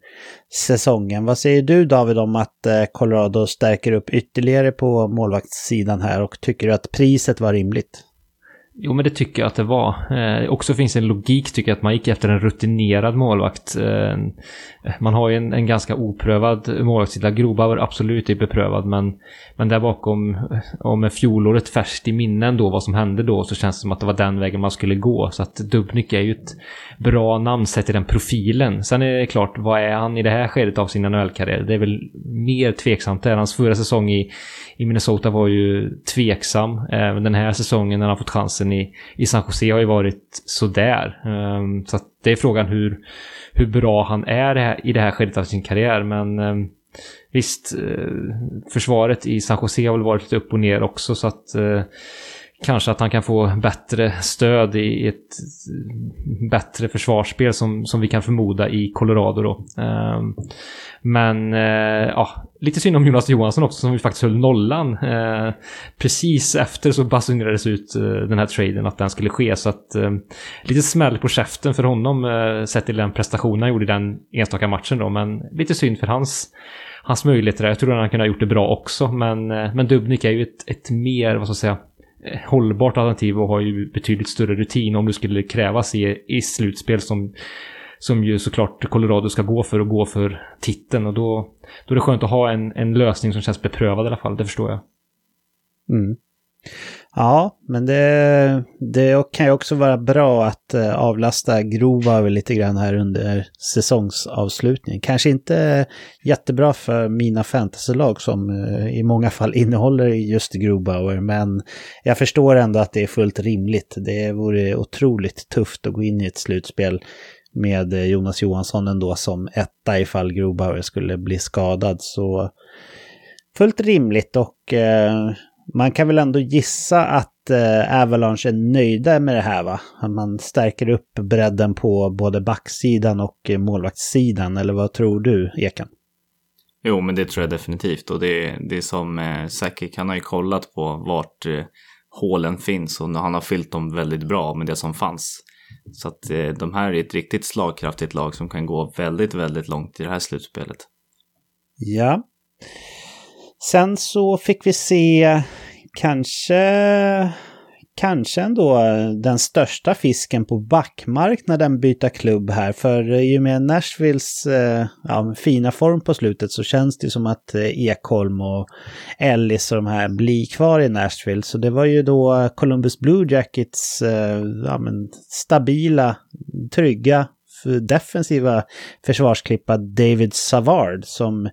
säsongen. Vad säger du David om att eh, Colorado stärker upp ytterligare på målvaktssidan här och tycker du att priset var rimligt? Jo, men det tycker jag att det var. Eh, också finns en logik tycker jag att man gick efter en rutinerad målvakt. Eh, man har ju en, en ganska oprövad målvaktssida. Grobauer absolut är beprövad, men, men där bakom, eh, om fjolåret färskt i minnen då, vad som hände då, så känns det som att det var den vägen man skulle gå. Så att Dubnyk är ju ett bra namn sett i den profilen. Sen är det klart, vad är han i det här skedet av sin NHL-karriär? Det är väl mer tveksamt. Det är Hans förra säsong i, i Minnesota var ju tveksam. Även den här säsongen när han fått chansen i, i San Jose har ju varit sådär. Ehm, så att det är frågan hur, hur bra han är i det här skedet av sin karriär. Men ehm, visst, eh, försvaret i San Jose har väl varit lite upp och ner också. Så att eh, kanske att han kan få bättre stöd i ett bättre försvarsspel som, som vi kan förmoda i Colorado då. Ehm, men eh, ja, lite synd om Jonas Johansson också som vi faktiskt höll nollan. Eh, precis efter så basunerades ut eh, den här traden att den skulle ske så att lite smäll på käften för honom sett till den prestationen han gjorde i den enstaka matchen då. Men lite synd för hans hans möjligheter där. Jag tror att han kunde ha gjort det bra också men, men Dubnik är ju ett, ett mer, vad ska jag säga, Eh, hållbart alternativ och har ju betydligt större rutin om det skulle krävas i, i slutspel som, som ju såklart Colorado ska gå för och gå för titeln och då, då är det skönt att ha en, en lösning som känns beprövad i alla fall, det förstår jag. Mm. Ja, men det, det kan ju också vara bra att eh, avlasta Grova lite grann här under säsongsavslutningen. Kanske inte jättebra för mina fantasylag som eh, i många fall innehåller just Grobauer, men jag förstår ändå att det är fullt rimligt. Det vore otroligt tufft att gå in i ett slutspel med eh, Jonas Johansson ändå som etta ifall Grobauer skulle bli skadad. Så fullt rimligt och man kan väl ändå gissa att eh, Avalanche är nöjda med det här va? Att man stärker upp bredden på både backsidan och eh, målvaktssidan, eller vad tror du, Eken? Jo, men det tror jag definitivt. Och det, det är som eh, Sakic, han har ju kollat på vart eh, hålen finns och han har fyllt dem väldigt bra med det som fanns. Så att eh, de här är ett riktigt slagkraftigt lag som kan gå väldigt, väldigt långt i det här slutspelet. Ja. Sen så fick vi se kanske, kanske ändå den största fisken på backmarknaden byta klubb här. För i och med Nashvilles eh, ja, fina form på slutet så känns det som att eh, Ekholm och Ellis och de här blir kvar i Nashville. Så det var ju då Columbus Blue Jackets eh, ja, men stabila, trygga defensiva försvarsklippa David Savard som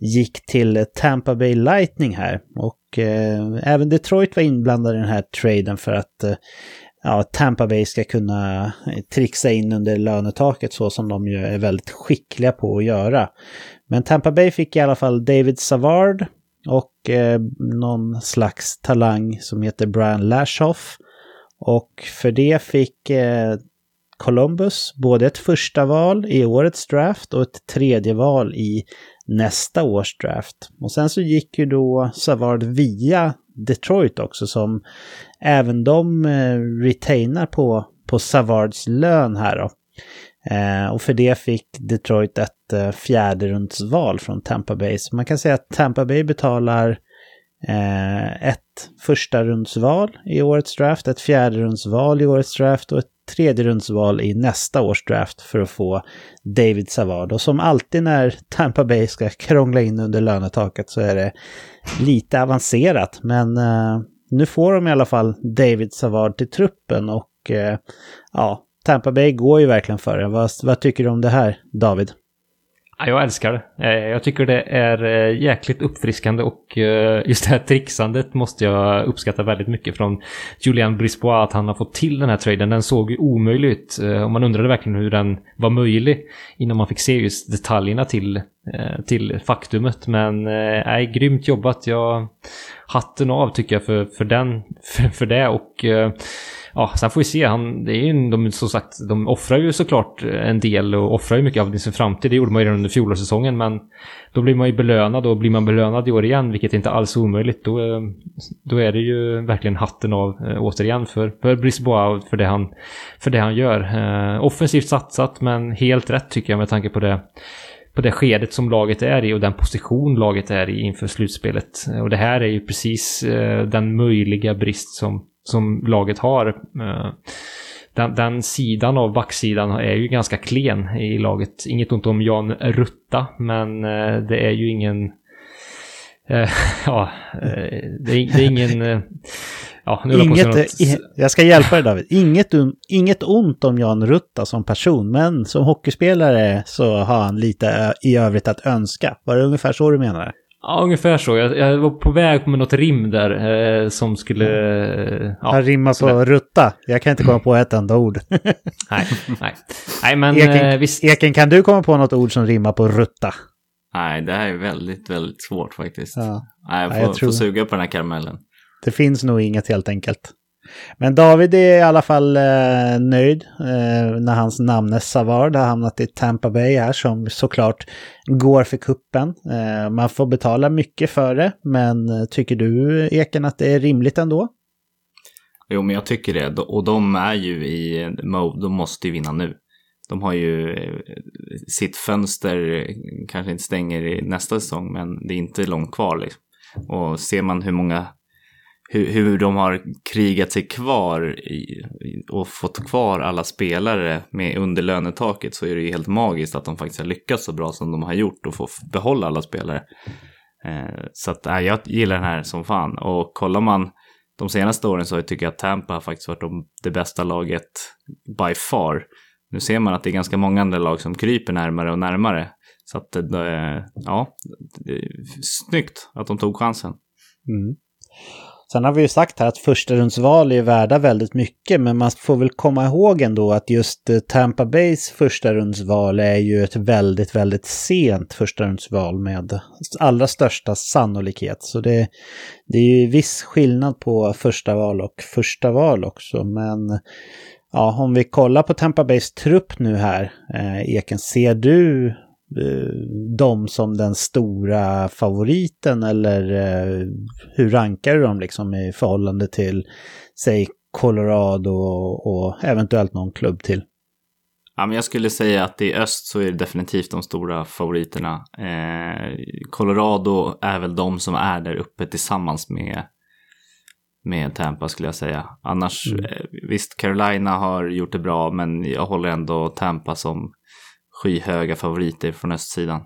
gick till Tampa Bay Lightning här. Och eh, även Detroit var inblandade i den här traden för att eh, ja, Tampa Bay ska kunna eh, trixa in under lönetaket så som de ju är väldigt skickliga på att göra. Men Tampa Bay fick i alla fall David Savard och eh, någon slags talang som heter Brian Lashoff. Och för det fick eh, Columbus både ett första val i årets draft och ett tredje val i nästa års draft. Och sen så gick ju då Savard via Detroit också som även de eh, retainar på, på Savards lön här då. Eh, och för det fick Detroit ett eh, fjärde rundsval från Tampa Bay. Så man kan säga att Tampa Bay betalar eh, ett första rundsval i årets draft, ett fjärde rundsval i årets draft och ett tredje rundsval i nästa års draft för att få David Savard. Och som alltid när Tampa Bay ska krångla in under lönetaket så är det lite avancerat. Men eh, nu får de i alla fall David Savard till truppen och eh, ja, Tampa Bay går ju verkligen för det. Vad, vad tycker du om det här, David? Jag älskar det. Eh, jag tycker det är eh, jäkligt uppfriskande och eh, just det här trixandet måste jag uppskatta väldigt mycket från Julian Brisbois att han har fått till den här traden. Den såg ju omöjlig ut och man undrade verkligen hur den var möjlig innan man fick se just detaljerna till, till faktumet. Men nej, grymt jobbat. Jag hatten av tycker jag för, för den, för, för det och ja, sen får vi se. Han, det är ju, de, som sagt, de offrar ju såklart en del och offrar ju mycket av sin framtid. Det gjorde man ju redan under fjolårssäsongen, men då blir man ju belönad och blir man belönad i år igen, vilket är inte alls är omöjligt, då, eh, då är det ju verkligen hatten av eh, återigen för, för Brisbois för det han, för det han gör. Eh, offensivt satsat, men helt rätt tycker jag med tanke på det på det skedet som laget är i och den position laget är i inför slutspelet. Och det här är ju precis eh, den möjliga brist som som laget har. Eh, den, den, sidan av backsidan är ju ganska klen i laget. Inget ont om Jan Rutta, men eh, det är ju ingen... Eh, ja, det är, det är ingen... Ja, inget, något... Jag ska hjälpa dig David. Inget, inget ont om Jan Rutta som person, men som hockeyspelare så har han lite i övrigt att önska. Var det ungefär så du menar? Ja, ungefär så. Jag, jag, var på väg med något rim där eh, som skulle... Eh, ja, Han rimmar på rutta. Jag kan inte komma på ett enda ord. nej, nej. Nej, men Eken, eh, visst... Eken, kan du komma på något ord som rimmar på rutta? Nej, det här är väldigt, väldigt svårt faktiskt. Ja. Nej, jag får, ja, jag får suga på den här karamellen. Det finns nog inget helt enkelt. Men David är i alla fall eh, nöjd eh, när hans namne Savard har hamnat i Tampa Bay här som såklart går för kuppen. Eh, man får betala mycket för det, men eh, tycker du Eken att det är rimligt ändå? Jo, men jag tycker det. Och de är ju i mode, de måste ju vinna nu. De har ju eh, sitt fönster, eh, kanske inte stänger i nästa säsong, men det är inte långt kvar. Liksom. Och ser man hur många hur, hur de har krigat sig kvar i, och fått kvar alla spelare med under lönetaket så är det ju helt magiskt att de faktiskt har lyckats så bra som de har gjort och få behålla alla spelare. Eh, så att, äh, jag gillar den här som fan och kollar man de senaste åren så tycker jag att Tampa har faktiskt varit de, det bästa laget by far. Nu ser man att det är ganska många andra lag som kryper närmare och närmare. Så att, eh, ja, snyggt att de tog chansen. Mm. Sen har vi ju sagt här att första rundsval är värda väldigt mycket, men man får väl komma ihåg ändå att just eh, Tampa Bays första rundsval är ju ett väldigt, väldigt sent första rundsval med allra största sannolikhet. Så det, det är ju viss skillnad på första val och första val också, men ja, om vi kollar på Tampa Bays trupp nu här, eh, Eken, ser du dem som den stora favoriten eller eh, hur rankar du dem liksom i förhållande till, säg Colorado och, och eventuellt någon klubb till? Ja, men jag skulle säga att i öst så är det definitivt de stora favoriterna. Eh, Colorado är väl de som är där uppe tillsammans med, med Tampa skulle jag säga. Annars, mm. eh, visst Carolina har gjort det bra men jag håller ändå Tampa som skyhöga favoriter från östsidan.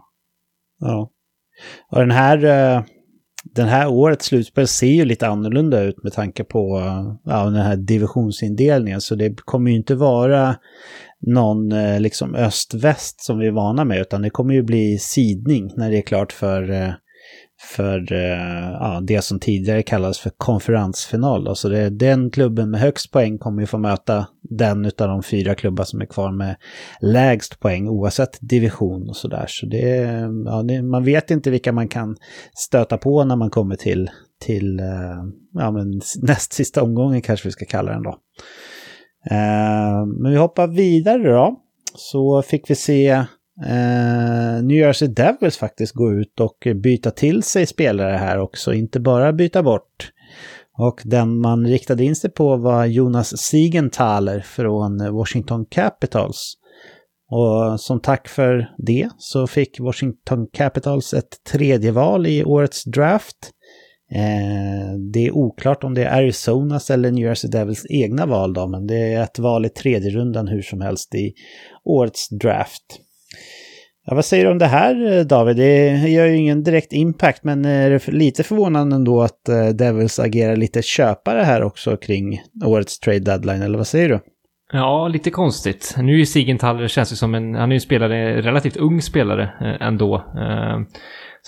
Ja. Och den här, eh, den här årets slutspel ser ju lite annorlunda ut med tanke på eh, ja, den här divisionsindelningen. Så det kommer ju inte vara någon eh, liksom öst-väst som vi är vana med, utan det kommer ju bli sidning när det är klart för, för eh, ja, det som tidigare kallades för konferensfinal. Då. Så det är den klubben med högst poäng kommer ju få möta den av de fyra klubbar som är kvar med lägst poäng oavsett division och sådär. Så det, ja, det, man vet inte vilka man kan stöta på när man kommer till, till eh, ja, men näst sista omgången kanske vi ska kalla den då. Eh, men vi hoppar vidare då. Så fick vi se Uh, New Jersey Devils faktiskt gå ut och byta till sig spelare här också, inte bara byta bort. Och den man riktade in sig på var Jonas Siegenthaler från Washington Capitals. Och som tack för det så fick Washington Capitals ett tredje val i årets draft. Eh, det är oklart om det är Arizonas eller New Jersey Devils egna val då, men det är ett val i tredje rundan hur som helst i årets draft. Ja, vad säger du om det här eh, David? Det gör ju ingen direkt impact men är det lite förvånande ändå att eh, Devils agerar lite köpare här också kring årets trade deadline, eller vad säger du? Ja, lite konstigt. Nu är ju Sigenthaler, känns ju som en, han är ju spelare, relativt ung spelare eh, ändå.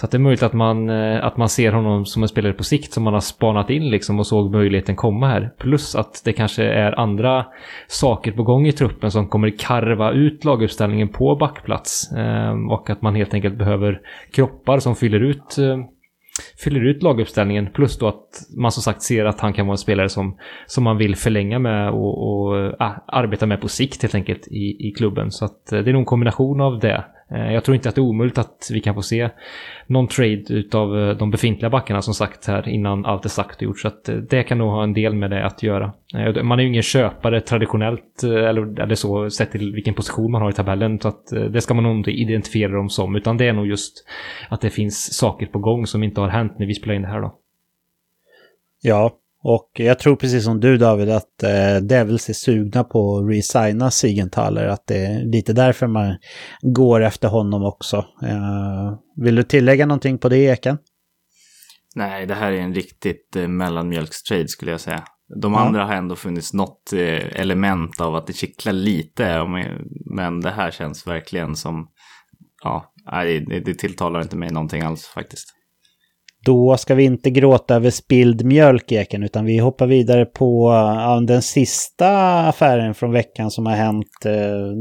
Så att det är möjligt att man, eh, att man ser honom som en spelare på sikt som man har spanat in liksom och såg möjligheten komma här. Plus att det kanske är andra saker på gång i truppen som kommer karva ut laguppställningen på backplats. Ehm, och att man helt enkelt behöver kroppar som fyller ut eh, fyller ut laguppställningen. Plus då att man som sagt ser att han kan vara en spelare som, som man vill förlänga med och, och äh, arbeta med på sikt helt enkelt i, i klubben. Så att det är nog en kombination av det. Eh, jag tror inte att det är omöjligt att vi kan få se någon trade utav eh, de befintliga backarna som sagt här innan allt är sagt och gjort. Så att eh, det kan nog ha en del med det att göra. Man är ju ingen köpare traditionellt eller, eller så sett till vilken position man har i tabellen. Så att det ska man nog inte identifiera dem som. Utan det är nog just att det finns saker på gång som inte har hänt när vi spelar in det här då. Ja, och jag tror precis som du David att eh, Devils är sugna på att resigna Sigenthaler. Att det är lite därför man går efter honom också. Eh, vill du tillägga någonting på det Eken? Nej, det här är en riktigt eh, mellanmjölkstrade skulle jag säga. De ja. andra har ändå funnits något eh, element av att det kittlar lite. Men det här känns verkligen som... Ja, det, det tilltalar inte mig någonting alls faktiskt. Då ska vi inte gråta över spilld mjölk, Eken, utan vi hoppar vidare på den sista affären från veckan som har hänt eh,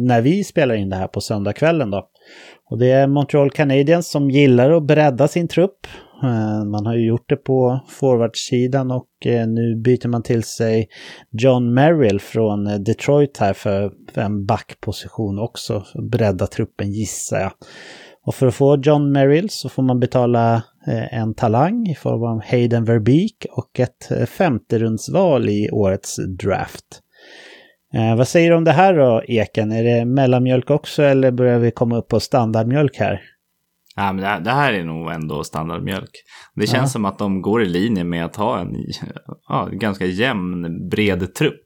när vi spelar in det här på söndagskvällen. Då. Och det är Montreal Canadiens som gillar att bredda sin trupp. Eh, man har ju gjort det på forwardsidan och eh, nu byter man till sig John Merrill från Detroit här för en backposition också. Bredda truppen gissar jag. Och för att få John Merrill så får man betala Eh, en talang i form av Hayden Verbeek och ett eh, femterundsval i årets draft. Eh, vad säger du om det här då, Eken? Är det mellanmjölk också eller börjar vi komma upp på standardmjölk här? Ja, men det här är nog ändå standardmjölk. Det känns ja. som att de går i linje med att ha en ja, ganska jämn, bred trupp.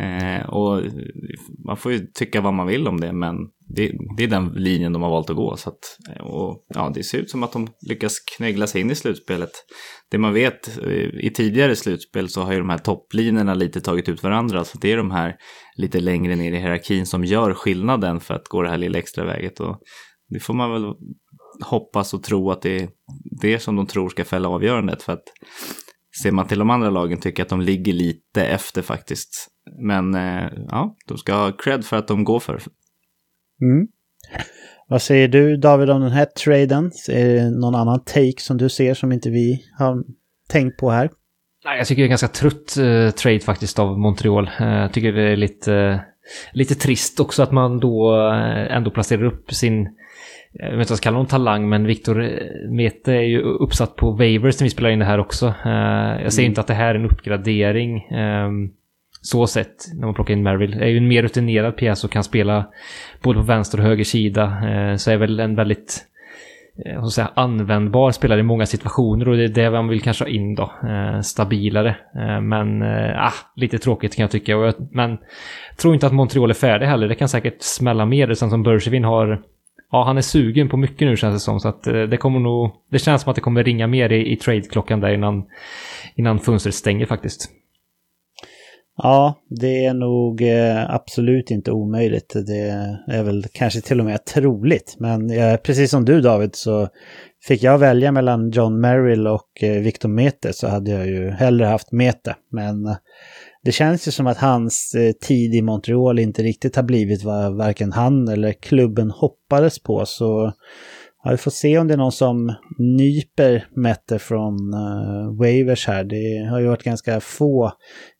Eh, och man får ju tycka vad man vill om det, men det, det, är den linjen de har valt att gå. Så att, eh, och, ja, det ser ut som att de lyckas knögla sig in i slutspelet. Det man vet, eh, i tidigare slutspel så har ju de här topplinjerna lite tagit ut varandra. Så det är de här lite längre ner i hierarkin som gör skillnaden för att gå det här lilla extra väget. Och det får man väl hoppas och tro att det är det som de tror ska fälla avgörandet. För att ser man till de andra lagen tycker jag att de ligger lite efter faktiskt. Men eh, ja, de ska ha cred för att de går för Mm. Vad säger du David om den här traden? Är det någon annan take som du ser som inte vi har tänkt på här? Nej, jag tycker det är ganska trött uh, trade faktiskt av Montreal. Uh, jag tycker det är lite, uh, lite trist också att man då ändå placerar upp sin jag vet inte vad jag ska kalla honom talang, men Victor Mete är ju uppsatt på Wavers när vi spelar in det här också. Jag ser mm. inte att det här är en uppgradering. Så sett, när man plockar in Merrill. Är ju en mer rutinerad pjäs och kan spela både på vänster och höger sida. Eh, så är väl en väldigt eh, säga, användbar spelare i många situationer och det är det man vill kanske ha in då. Eh, stabilare. Eh, men ah, lite tråkigt kan jag tycka. Jag, men tror inte att Montreal är färdig heller. Det kan säkert smälla mer. Det som Bergevin har Ja, han är sugen på mycket nu känns det som. Så att det kommer nog... Det känns som att det kommer ringa mer i, i trade-klockan där innan, innan fönstret stänger faktiskt. Ja, det är nog eh, absolut inte omöjligt. Det är väl kanske till och med troligt. Men eh, precis som du David så fick jag välja mellan John Merrill och eh, Victor Mete så hade jag ju hellre haft Mete. Men det känns ju som att hans tid i Montreal inte riktigt har blivit vad varken han eller klubben hoppades på. Så ja, vi får se om det är någon som nyper Mette från uh, waivers här. Det har ju varit ganska få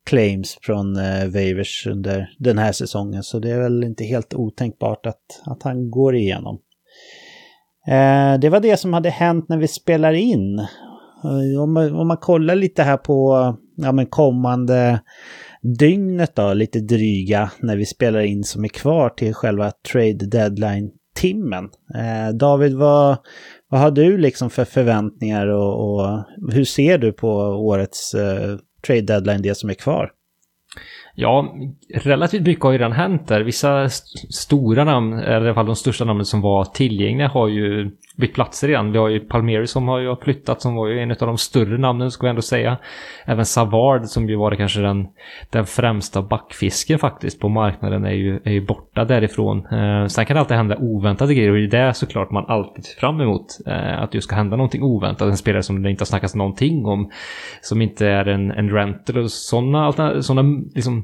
claims från uh, waivers under den här säsongen. Så det är väl inte helt otänkbart att, att han går igenom. Uh, det var det som hade hänt när vi spelar in. Om man, om man kollar lite här på ja, men kommande dygnet då, lite dryga, när vi spelar in som är kvar till själva trade deadline timmen. Eh, David, vad, vad har du liksom för förväntningar och, och hur ser du på årets eh, trade deadline, det som är kvar? Ja, relativt mycket har ju redan hänt där. Vissa st stora namn, eller i alla fall de största namnen som var tillgängliga har ju bytt platser igen. Vi har ju Palmieri som har ju flyttat som var ju en av de större namnen ska vi ändå säga. Även Savard som ju var kanske den, den främsta backfisken faktiskt på marknaden är ju, är ju borta därifrån. Eh, sen kan det alltid hända oväntade grejer och det är det såklart man alltid ser fram emot. Eh, att det ska hända någonting oväntat. En spelare som det inte har snackats någonting om. Som inte är en, en rental och sådana, sådana liksom,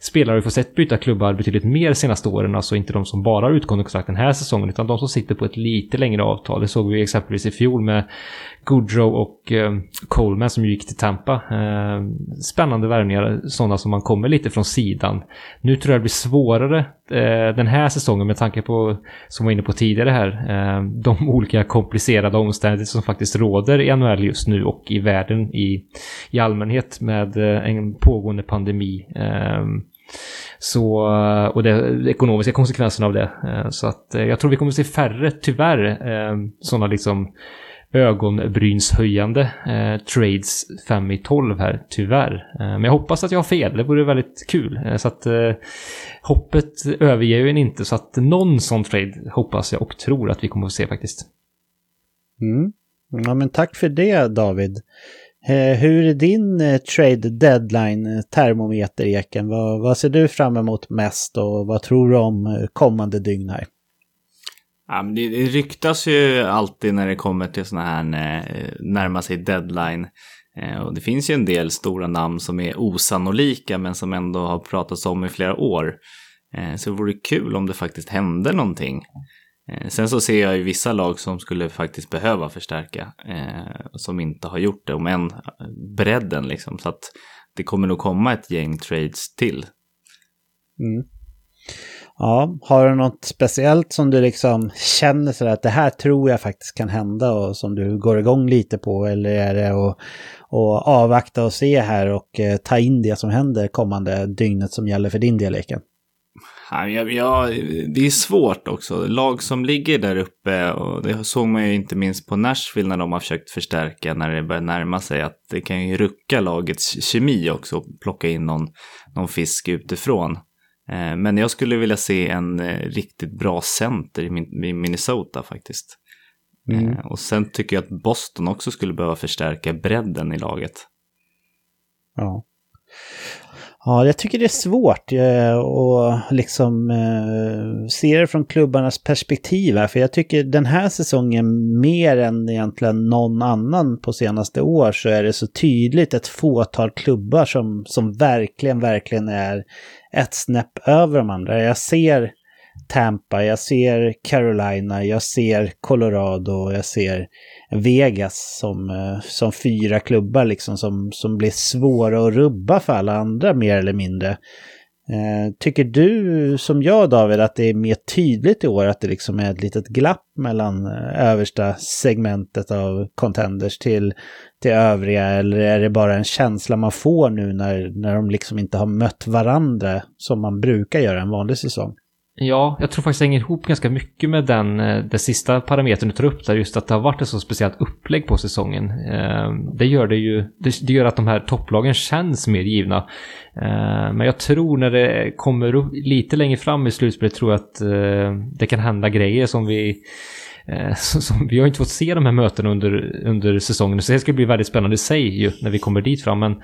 spelare vi får sett byta klubbar betydligt mer senaste åren. Alltså inte de som bara har utgående kontrakt den här säsongen utan de som sitter på ett lite längre avtal. Det såg vi exempelvis i fjol med Goodrow och eh, Coleman som ju gick till Tampa. Eh, spännande värvningar, sådana som man kommer lite från sidan. Nu tror jag det blir svårare eh, den här säsongen med tanke på, som var inne på tidigare här, eh, de olika komplicerade omständigheter som faktiskt råder i NHL just nu och i världen i, i allmänhet med eh, en pågående pandemi. Eh, så, och de ekonomiska konsekvenserna av det. Eh, så att eh, jag tror vi kommer att se färre, tyvärr, eh, sådana liksom ögonbrynshöjande eh, trades 5 i 12 här, tyvärr. Eh, men jag hoppas att jag har fel, det vore väldigt kul. Eh, så att eh, hoppet överger ju en inte, så att någon sån trade hoppas jag och tror att vi kommer att se faktiskt. Mm. Ja, men tack för det David. Eh, hur är din eh, trade deadline eh, termometer Eken? Vad, vad ser du fram emot mest och vad tror du om kommande dygn här? Ja, men det, det ryktas ju alltid när det kommer till sådana här närma sig deadline. Och det finns ju en del stora namn som är osannolika men som ändå har pratats om i flera år. Så det vore kul om det faktiskt hände någonting. Eh, sen så ser jag ju vissa lag som skulle faktiskt behöva förstärka. Eh, som inte har gjort det, om än eh, bredden liksom. Så att det kommer nog komma ett gäng trades till. Mm. Ja, har du något speciellt som du liksom känner så att det här tror jag faktiskt kan hända och som du går igång lite på eller är det att att avvakta och se här och ta in det som händer kommande dygnet som gäller för din del, Eken? Ja, ja, det är svårt också. Lag som ligger där uppe, och det såg man ju inte minst på Nashville när de har försökt förstärka när det börjar närma sig, att det kan ju rucka lagets kemi också, plocka in någon, någon fisk utifrån. Eh, men jag skulle vilja se en eh, riktigt bra center i Minnesota faktiskt. Mm. Eh, och sen tycker jag att Boston också skulle behöva förstärka bredden i laget. Ja. Ja, jag tycker det är svårt eh, att liksom eh, se det från klubbarnas perspektiv här. För jag tycker den här säsongen mer än egentligen någon annan på senaste år så är det så tydligt ett fåtal klubbar som, som verkligen, verkligen är ett snäpp över de andra. Jag ser Tampa, jag ser Carolina, jag ser Colorado, jag ser Vegas som, eh, som fyra klubbar liksom som, som blir svåra att rubba för alla andra mer eller mindre. Eh, tycker du som jag David att det är mer tydligt i år att det liksom är ett litet glapp mellan eh, översta segmentet av contenders till, till övriga eller är det bara en känsla man får nu när, när de liksom inte har mött varandra som man brukar göra en vanlig säsong? Ja, jag tror faktiskt det hänger ihop ganska mycket med den, eh, den sista parametern du tar upp där, just att det har varit ett så speciellt upplägg på säsongen. Eh, det gör det ju, det gör att de här topplagen känns mer givna. Eh, men jag tror när det kommer upp lite längre fram i slutspelet tror jag att det kan hända grejer som vi Eh, så, så, vi har inte fått se de här mötena under, under säsongen, så det ska bli väldigt spännande i sig ju, när vi kommer dit fram. Men,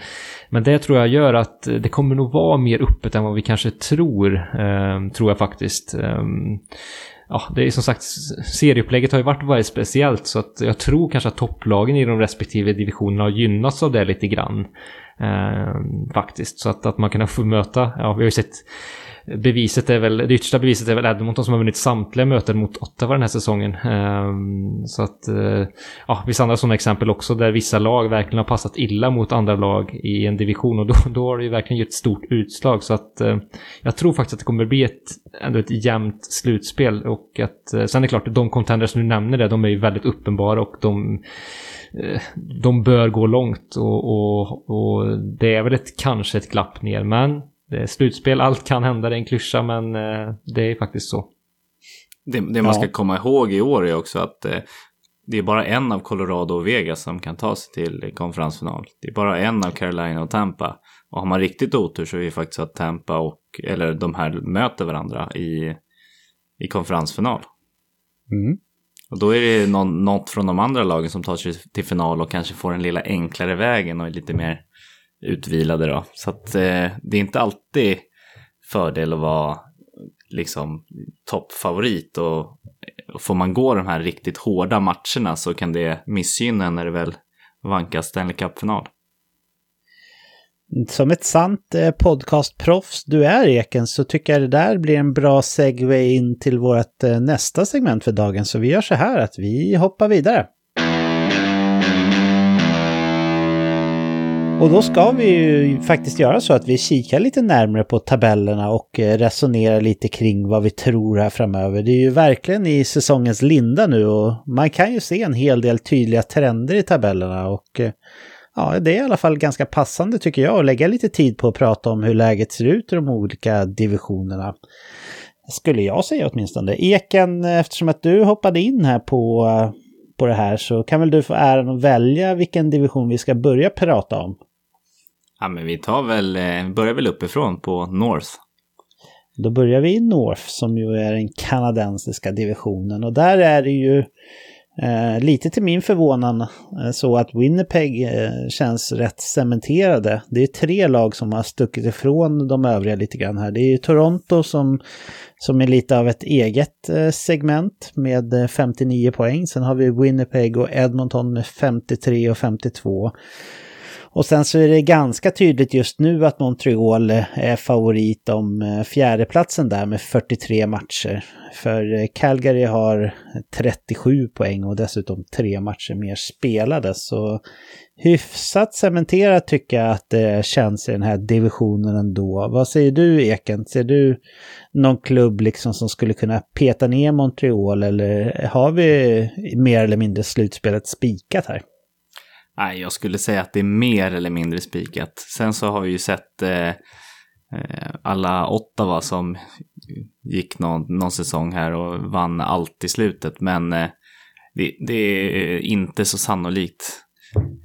men det tror jag gör att det kommer nog vara mer öppet än vad vi kanske tror, eh, tror jag faktiskt. Eh, ja, det är som sagt, serieupplägget har ju varit väldigt speciellt så att jag tror kanske att topplagen i de respektive divisionerna har gynnats av det lite grann. Eh, faktiskt, så att, att man kan få möta, ja vi har ju sett beviset är väl, det yttersta beviset är väl Edmonton som har vunnit samtliga möten mot Ottawa den här säsongen. Ehm, så att, eh, ja, vissa andra sådana exempel också där vissa lag verkligen har passat illa mot andra lag i en division och då, då har det ju verkligen gjort ett stort utslag. Så att eh, jag tror faktiskt att det kommer bli ett, ändå ett jämnt slutspel och att eh, sen är det klart, de contenders som du nämner där, de är ju väldigt uppenbara och de de bör gå långt och, och, och det är väl ett, kanske ett glapp ner men det är slutspel, allt kan hända, det är en klyscha men eh, det är faktiskt så. Det, det man ska komma ihåg i år är också att eh, det är bara en av Colorado och Vegas som kan ta sig till konferensfinal. Det är bara en av Carolina och Tampa. Och har man riktigt otur så är det faktiskt att Tampa och, eller de här möter varandra i, i konferensfinal. Mm. Och då är det någon, något från de andra lagen som tar sig till final och kanske får en lilla enklare vägen och är lite mer utvilade då. Så att eh, det är inte alltid fördel att vara liksom toppfavorit och, och får man gå de här riktigt hårda matcherna så kan det missgynna när det väl vankas Stanley Cup-final. Som ett sant eh, podcastproffs du är Eken så tycker jag det där blir en bra segway in till vårt eh, nästa segment för dagen. Så vi gör så här att vi hoppar vidare. Och då ska vi ju faktiskt göra så att vi kikar lite närmare på tabellerna och eh, resonerar lite kring vad vi tror här framöver. Det är ju verkligen i säsongens linda nu och man kan ju se en hel del tydliga trender i tabellerna och eh, ja, det är i alla fall ganska passande tycker jag att lägga lite tid på att prata om hur läget ser ut i de olika divisionerna. Skulle jag säga åtminstone. Eken, eftersom att du hoppade in här på, eh, på det här så kan väl du få äran att välja vilken division vi ska börja prata om. Ja, men vi tar väl, eh, börjar väl uppifrån på North. Då börjar vi i North som ju är den kanadensiska divisionen och där är det ju eh, lite till min förvånan eh, så att Winnipeg eh, känns rätt cementerade. Det är tre lag som har stuckit ifrån de övriga lite grann här. Det är ju Toronto som, som är lite av ett eget eh, segment med eh, 59 poäng. Sen har vi Winnipeg och Edmonton med 53 och 52. Och sen så är det ganska tydligt just nu att Montreal är favorit om eh, fjärdeplatsen där med 43 matcher. För eh, Calgary har 37 poäng och dessutom tre matcher mer spelade. Så hyfsat cementerat tycker jag att det känns i den här divisionen ändå. Vad säger du Eken? Ser du någon klubb liksom som skulle kunna peta ner Montreal eller har vi mer eller mindre slutspelet spikat här? Nej, jag skulle säga att det är mer eller mindre spikat. Sen så har vi ju sett eh, eh, alla Ottawa som gick någon, någon säsong här och vann allt i slutet. Men eh, det, det, är inte så sannolikt.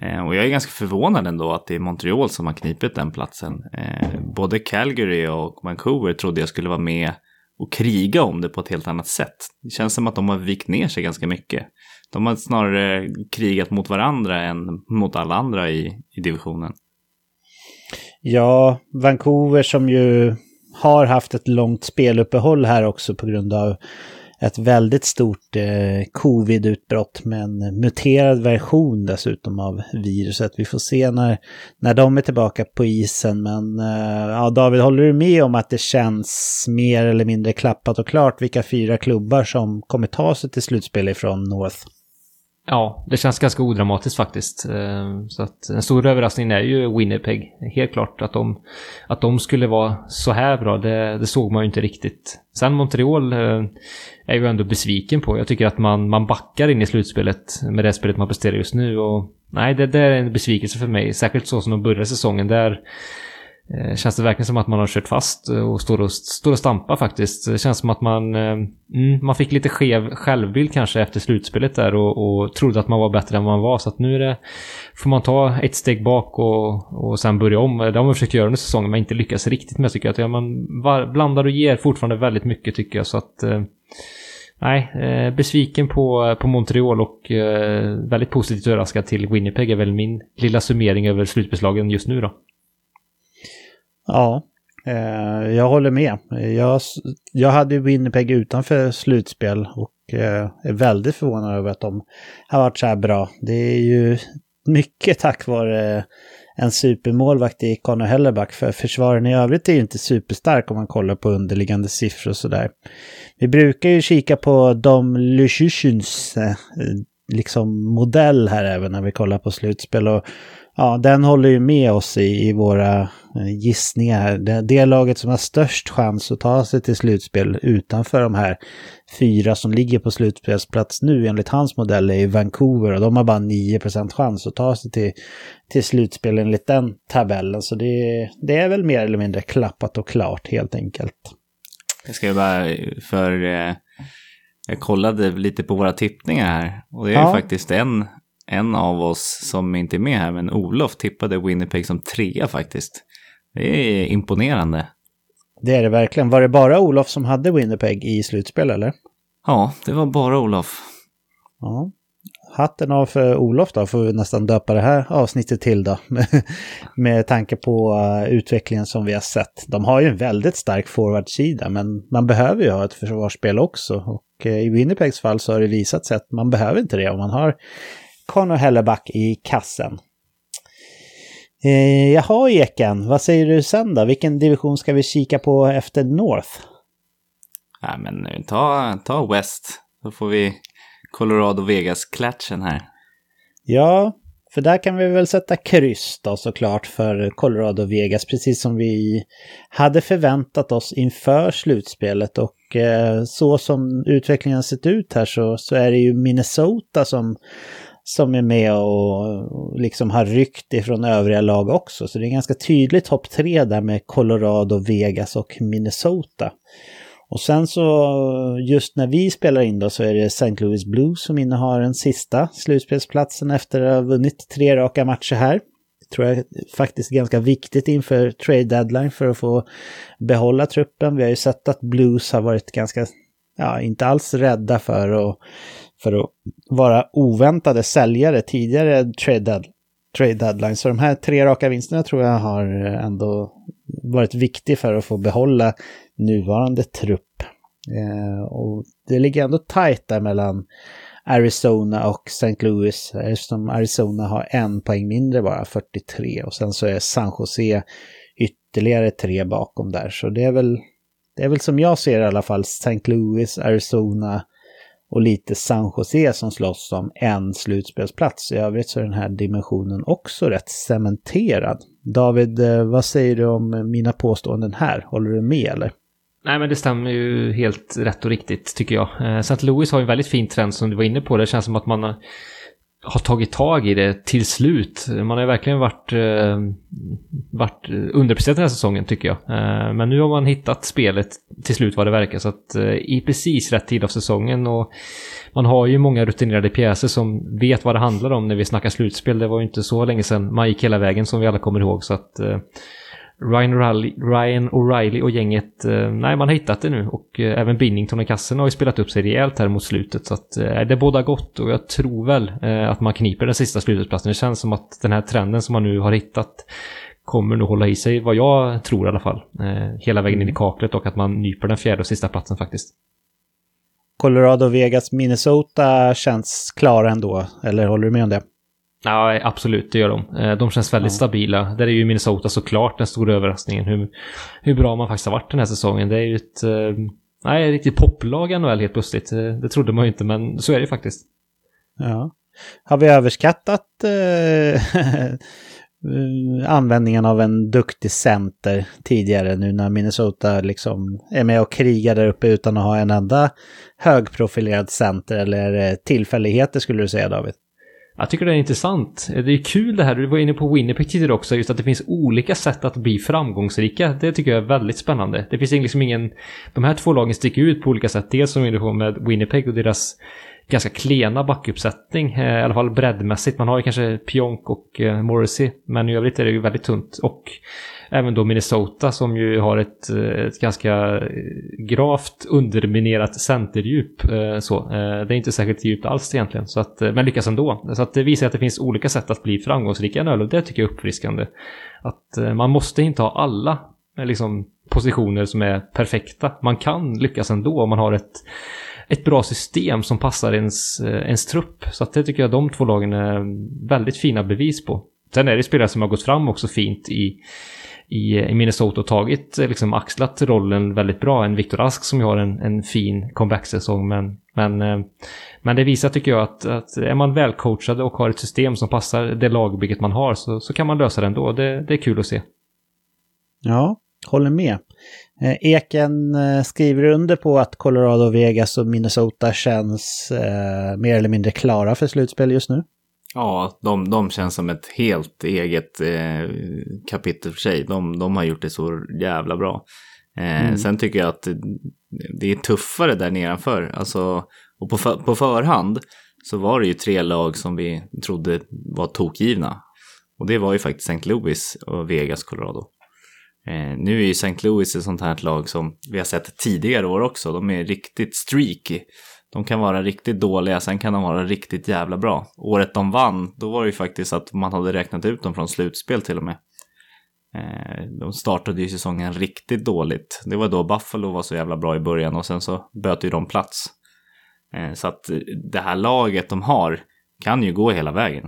Eh, och jag är ganska förvånad ändå att det är Montreal som har knipit den platsen. Eh, både Calgary och Vancouver trodde jag skulle vara med och kriga om det på ett helt annat sätt. Det känns som att de har vikt ner sig ganska mycket. De har snarare krigat mot varandra än mot alla andra i, i divisionen. Ja, Vancouver som ju har haft ett långt speluppehåll här också på grund av ett väldigt stort eh, covid-utbrott med en muterad version dessutom av viruset. Vi får se när, när de är tillbaka på isen. Men eh, ja, David, håller du med om att det känns mer eller mindre klappat och klart vilka fyra klubbar som kommer ta sig till slutspel ifrån North? Ja, det känns ganska odramatiskt faktiskt. Eh, så att en stor överraskning är ju Winnipeg. Helt klart att de, att de skulle vara så här bra, det, det såg man ju inte riktigt. Sen Montreal eh, är jag ju ändå besviken på. Jag tycker att man, man backar in i slutspelet med det spelet man presterar just nu. Och nej, det, det är en besvikelse för mig. Särskilt så som de började säsongen. Där Eh, känns det verkligen som att man har kört fast eh, och står och, står och stampar faktiskt. Det känns som att man, eh, mm, man fick lite skev självbild kanske efter slutspelet där och, och trodde att man var bättre än vad man var. Så att nu är det, får man ta ett steg bak och, och sen börja om. Det har man försökt göra under säsongen men inte lyckats riktigt med tycker jag. Att man blandar och ger fortfarande väldigt mycket tycker jag. Så att, eh, nej, eh, besviken på, på Montreal och väldigt positivt överraskad till Winnipeg är väl min lilla summering över slutbeslagen just nu då. Ja, eh, jag håller med. Jag, jag hade Winnipeg utanför slutspel och eh, är väldigt förvånad över att de har varit så här bra. Det är ju mycket tack vare en supermålvakt i Connor Hellerback. För försvaren i övrigt är ju inte superstark om man kollar på underliggande siffror och sådär. Vi brukar ju kika på de Lyschyschyns eh, liksom modell här även när vi kollar på slutspel. Och ja, den håller ju med oss i, i våra eh, gissningar. Det, det laget som har störst chans att ta sig till slutspel utanför de här fyra som ligger på slutspelsplats nu enligt hans modell är Vancouver och de har bara 9 chans att ta sig till, till slutspel enligt den tabellen. Så det, det är väl mer eller mindre klappat och klart helt enkelt. Jag ska bara för... Eh, jag kollade lite på våra tippningar här och det är ja. ju faktiskt en, en av oss som inte är med här, men Olof tippade Winnipeg som trea faktiskt. Det är imponerande. Det är det verkligen. Var det bara Olof som hade Winnipeg i slutspel eller? Ja, det var bara Olof. Ja. Hatten av för Olof då, får vi nästan döpa det här avsnittet till då. Med tanke på uh, utvecklingen som vi har sett. De har ju en väldigt stark forwardsida, men man behöver ju ha ett försvarsspel också. Och uh, i Winnipegs fall så har det visat sig att man behöver inte det om man har Conor Helleback i kassen. Eh, jaha, Eken, vad säger du sen då? Vilken division ska vi kika på efter North? Ja, men ta, ta West. Då får vi Colorado Vegas-klatschen här. Ja, för där kan vi väl sätta kryss då såklart för Colorado Vegas, precis som vi hade förväntat oss inför slutspelet. Och eh, så som utvecklingen sett ut här så, så är det ju Minnesota som som är med och liksom har ryckt ifrån övriga lag också. Så det är ganska tydligt topp tre där med Colorado, Vegas och Minnesota. Och sen så just när vi spelar in då så är det St. Louis Blues som innehar den sista slutspelsplatsen efter att ha vunnit tre raka matcher här. Det tror jag är faktiskt ganska viktigt inför trade deadline för att få behålla truppen. Vi har ju sett att Blues har varit ganska, ja, inte alls rädda för att för att vara oväntade säljare tidigare trade, dead, trade deadline. Så de här tre raka vinsterna tror jag har eh, ändå varit viktiga för att få behålla nuvarande trupp. Eh, och det ligger ändå tajt där mellan Arizona och St. Louis eftersom Arizona har en poäng mindre bara, 43. Och sen så är San Jose ytterligare tre bakom där. Så det är väl, det är väl som jag ser i alla fall St. Louis, Arizona, och lite San Jose som slåss om en slutspelsplats. I övrigt så är den här dimensionen också rätt cementerad. David, eh, vad säger du om mina påståenden här? Håller du med eller? Nej men det stämmer ju helt rätt och riktigt tycker jag. Eh, St. Louis har ju en väldigt fin trend som du var inne på. Det känns som att man har tagit tag i det till slut. Man har verkligen varit, eh, varit underpresterad den här säsongen tycker jag. Eh, men nu har man hittat spelet till slut vad det verkar. Så att eh, i precis rätt tid av säsongen och man har ju många rutinerade pjäser som vet vad det handlar om när vi snackar slutspel. Det var ju inte så länge sedan man gick hela vägen som vi alla kommer ihåg. Så att eh, Ryan, O'Reilly och gänget, eh, nej man har hittat det nu och eh, även Binnington och kassen har ju spelat upp sig rejält här mot slutet så att eh, det båda gott och jag tror väl att man kniper den sista slutsplatsen. Det känns som att den här trenden som man nu har hittat kommer nog hålla i sig, vad jag tror i alla fall, hela vägen in i mm. kaklet och att man nyper den fjärde och sista platsen faktiskt. Colorado, Vegas, Minnesota känns klara ändå, eller håller du med om det? Ja, absolut, det gör de. Eh, de känns väldigt ja. stabila. Där är ju Minnesota såklart den stora överraskningen. Hur, hur bra man faktiskt har varit den här säsongen. Det är ju ett, eh, nej, riktigt poplag NHL helt plötsligt. Det, det trodde man ju inte, men så är det ju faktiskt. Ja. Har vi överskattat äh, användningen av en duktig center tidigare nu när Minnesota liksom är med och krigar där uppe utan att ha en enda högprofilerad center eller tillfälligheter skulle du säga David? Jag tycker det är intressant. Det är kul det här, du var inne på Winnipeg tidigare också, just att det finns olika sätt att bli framgångsrika. Det tycker jag är väldigt spännande. Det finns liksom ingen... De här två lagen sticker ut på olika sätt. Dels som vi var inne på med Winnipeg och deras ganska klena backuppsättning, eh, i alla fall breddmässigt. Man har ju kanske Pionk och eh, Morrissey, men i övrigt är det ju väldigt tunt. Och även då Minnesota som ju har ett, eh, ett ganska eh, gravt underminerat centerdjup. Eh, så, det är inte särskilt djupt alls egentligen, så att, men lyckas ändå. Så att det visar att det finns olika sätt att bli framgångsrika i NHL och det tycker jag är uppfriskande. Att man måste inte ha alla liksom, positioner som är perfekta. Man kan lyckas ändå om man har ett ett bra system som passar ens, ens trupp. Så att det tycker jag de två lagen är väldigt fina bevis på. Sen är det spelare som har gått fram också fint i, i, i Minnesota och tagit, eh, liksom axlat rollen väldigt bra. En Viktor Ask som har en, en fin comeback-säsong. Men, men, eh, men det visar tycker jag att, att är man välcoachad och har ett system som passar det lagbygget man har så, så kan man lösa det ändå. Det, det är kul att se. Ja, håller med. Eh, Eken skriver under på att Colorado, Vegas och Minnesota känns eh, mer eller mindre klara för slutspel just nu. Ja, de, de känns som ett helt eget eh, kapitel för sig. De, de har gjort det så jävla bra. Eh, mm. Sen tycker jag att det är tuffare där nedanför. Alltså, och på, för, på förhand så var det ju tre lag som vi trodde var tokgivna. Och det var ju faktiskt St. Louis och Vegas, Colorado. Eh, nu är ju St. Louis ett sånt här lag som vi har sett tidigare år också. De är riktigt streaky. De kan vara riktigt dåliga, sen kan de vara riktigt jävla bra. Året de vann, då var det ju faktiskt att man hade räknat ut dem från slutspel till och med. Eh, de startade ju säsongen riktigt dåligt. Det var då Buffalo var så jävla bra i början och sen så böt ju de plats. Eh, så att det här laget de har kan ju gå hela vägen.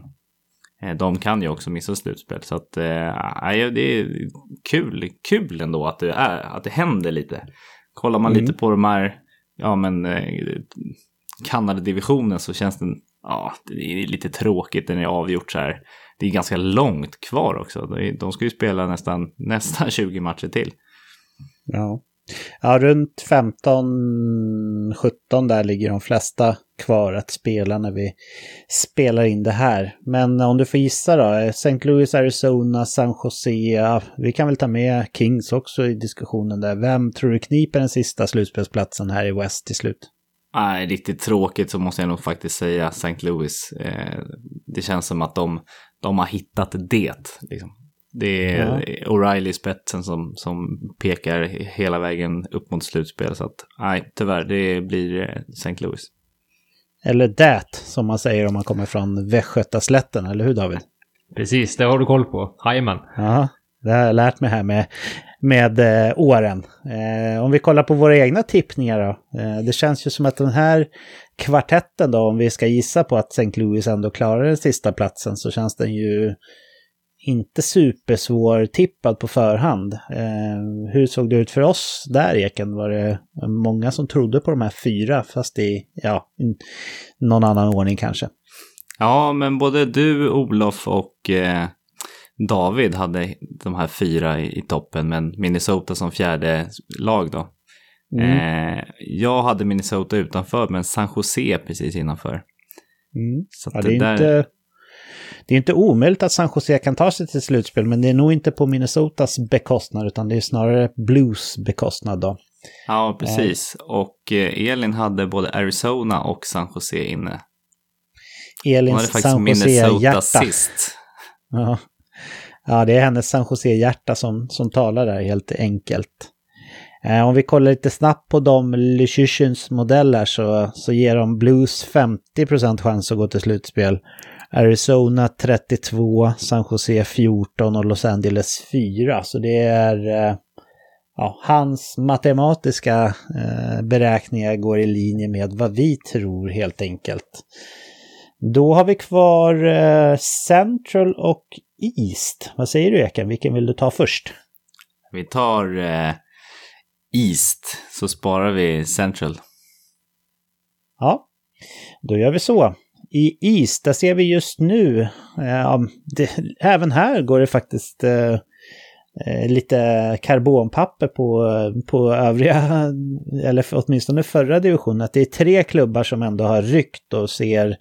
Eh, de kan ju också missa slutspel. Så att, äh, det är kul, kul ändå att det, är, att det händer lite. Kollar man mm. lite på de här, ja men, Kanadadivisionen Kanada-divisionen så känns den, ja, det är lite tråkigt, den är avgjort så här. Det är ganska långt kvar också. De ska ju spela nästan, nästan 20 matcher till. Ja. Ja, runt 15-17 där ligger de flesta kvar att spela när vi spelar in det här. Men om du får gissa då, St. Louis, Arizona, San Jose, vi kan väl ta med Kings också i diskussionen där. Vem tror du kniper den sista slutspelsplatsen här i West till slut? Nej, riktigt tråkigt så måste jag nog faktiskt säga St. Louis. Eh, det känns som att de, de har hittat det. Liksom. Det är ja. O'Reilly spetsen som, som pekar hela vägen upp mot slutspel. Så att nej, tyvärr, det blir eh, St. Louis. Eller det, som man säger om man kommer från Västgötaslätten, eller hur David? Precis, det har du koll på. Jajamän. Ja, det har jag lärt mig här med, med eh, åren. Eh, om vi kollar på våra egna tippningar då. Eh, det känns ju som att den här kvartetten då, om vi ska gissa på att St. Louis ändå klarar den sista platsen, så känns den ju inte supersvår tippad på förhand. Eh, hur såg det ut för oss där Eken? Var det många som trodde på de här fyra fast i ja, någon annan ordning kanske? Ja, men både du, Olof och eh, David hade de här fyra i, i, toppen, men Minnesota som fjärde lag då. Mm. Eh, jag hade Minnesota utanför, men San Jose precis innanför. Mm. Så ja, det, är där... inte det är inte omöjligt att San Jose kan ta sig till slutspel, men det är nog inte på Minnesotas bekostnad, utan det är snarare Blues bekostnad då. Ja, precis. Och eh, Elin hade både Arizona och San Jose inne. Elins San Jose-hjärta. sist. Ja. ja, det är hennes San Jose-hjärta som, som talar där helt enkelt. Eh, om vi kollar lite snabbt på de Lychyshins modeller så, så ger de Blues 50% chans att gå till slutspel. Arizona 32, San Jose 14 och Los Angeles 4. Så det är eh, ja, hans matematiska eh, beräkningar går i linje med vad vi tror helt enkelt. Då har vi kvar eh, Central och East. Vad säger du Eken? Vilken vill du ta först? Vi tar eh, East så sparar vi Central. Ja, då gör vi så i is, där ser vi just nu, eh, det, även här går det faktiskt eh, eh lite karbonpapper på, eh, på övriga, eller åtminstone förra divisionen, att det är tre klubbar som ändå har ryckt och ser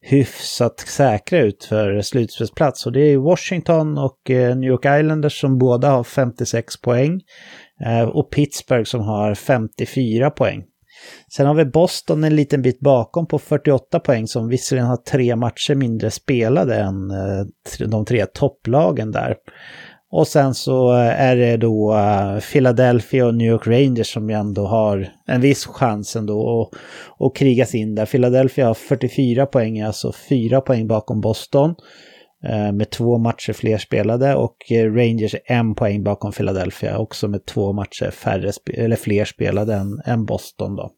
hyfsat säkra ut för slutspelsplats. Och det är Washington och eh, New York Islanders som båda har 56 poäng. Och Pittsburgh som har 54 poäng. Sen har vi Boston en liten bit bakom på 48 poäng som visserligen har tre matcher mindre spelade än eh, de tre topplagen där. Och sen så eh, är det då eh, Philadelphia och New York Rangers som ju ändå har en viss chans ändå att, att krigas in där. Philadelphia har 44 poäng, alltså fyra poäng bakom Boston. Eh, med två matcher fler spelade och eh, Rangers Rangers en poäng bakom Philadelphia också med två matcher färre eller fler spelade än, än Boston då.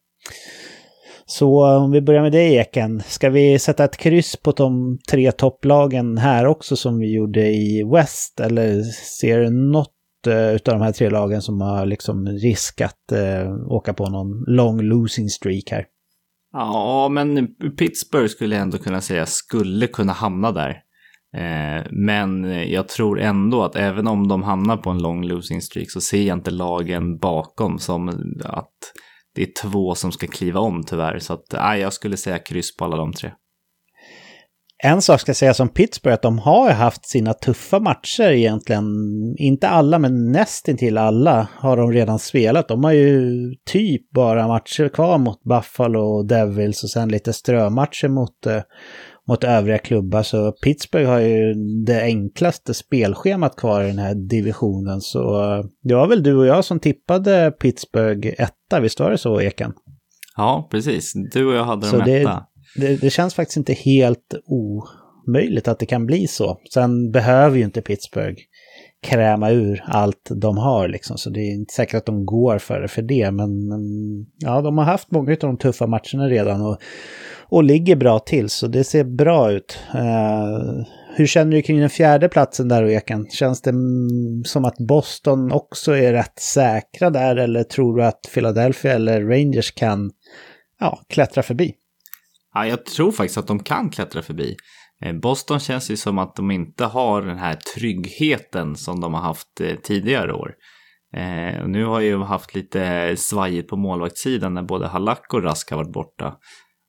Så eh, om vi börjar med dig Eken, ska vi sätta ett kryss på de tre topplagen här också som vi gjorde i West eller ser du något utav de här tre lagen som har liksom risk att eh, åka på någon lång losing streak här? Ja, men Pittsburgh skulle jag ändå kunna säga skulle kunna hamna där. Eh, men jag tror ändå att även om de hamnar på en lång losing streak så ser jag inte lagen bakom som att det är två som ska kliva om tyvärr. Så att, nej, jag skulle säga kryss på alla de tre. En sak ska sägas om Pittsburgh, att de har haft sina tuffa matcher egentligen. Inte alla, men nästintill alla har de redan spelat. De har ju typ bara matcher kvar mot Buffalo och Devils och sen lite strömatcher mot eh, mot övriga klubbar. Så Pittsburgh har ju det enklaste spelschemat kvar i den här divisionen. Så det var väl du och jag som tippade Pittsburgh etta, visst var det så Eken? Ja, precis. Du och jag hade dem etta. Det, det, känns faktiskt inte helt omöjligt att det kan bli så. Sen behöver ju inte Pittsburgh kräma ur allt de har liksom. Så det är inte säkert att de går för det för det. Men ja, de har haft många av de tuffa matcherna redan. Och och ligger bra till så det ser bra ut. Uh, hur känner du kring den fjärde platsen där Eken? Känns det mm, som att Boston också är rätt säkra där eller tror du att Philadelphia eller Rangers kan ja, klättra förbi? Ja, jag tror faktiskt att de kan klättra förbi. Eh, Boston känns ju som att de inte har den här tryggheten som de har haft eh, tidigare år. Eh, nu har ju haft lite svajigt på målvaktssidan när både Halak och Rask har varit borta.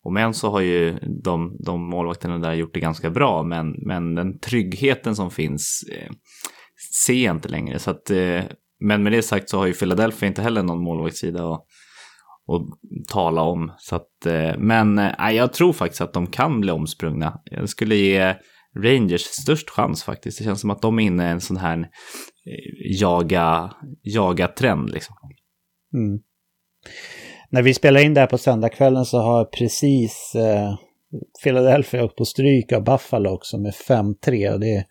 Och men så har ju de, de målvakterna där gjort det ganska bra, men, men den tryggheten som finns eh, ser jag inte längre. Så att, eh, men med det sagt så har ju Philadelphia inte heller någon målvaktssida att, att tala om. Så att, eh, men eh, jag tror faktiskt att de kan bli omsprungna. Jag skulle ge Rangers störst chans faktiskt. Det känns som att de är inne i en sån här eh, jaga, jaga trend liksom. Mm när vi spelar in det här på söndagskvällen så har precis eh, Philadelphia åkt på stryk av Buffalo också med 5-3 och det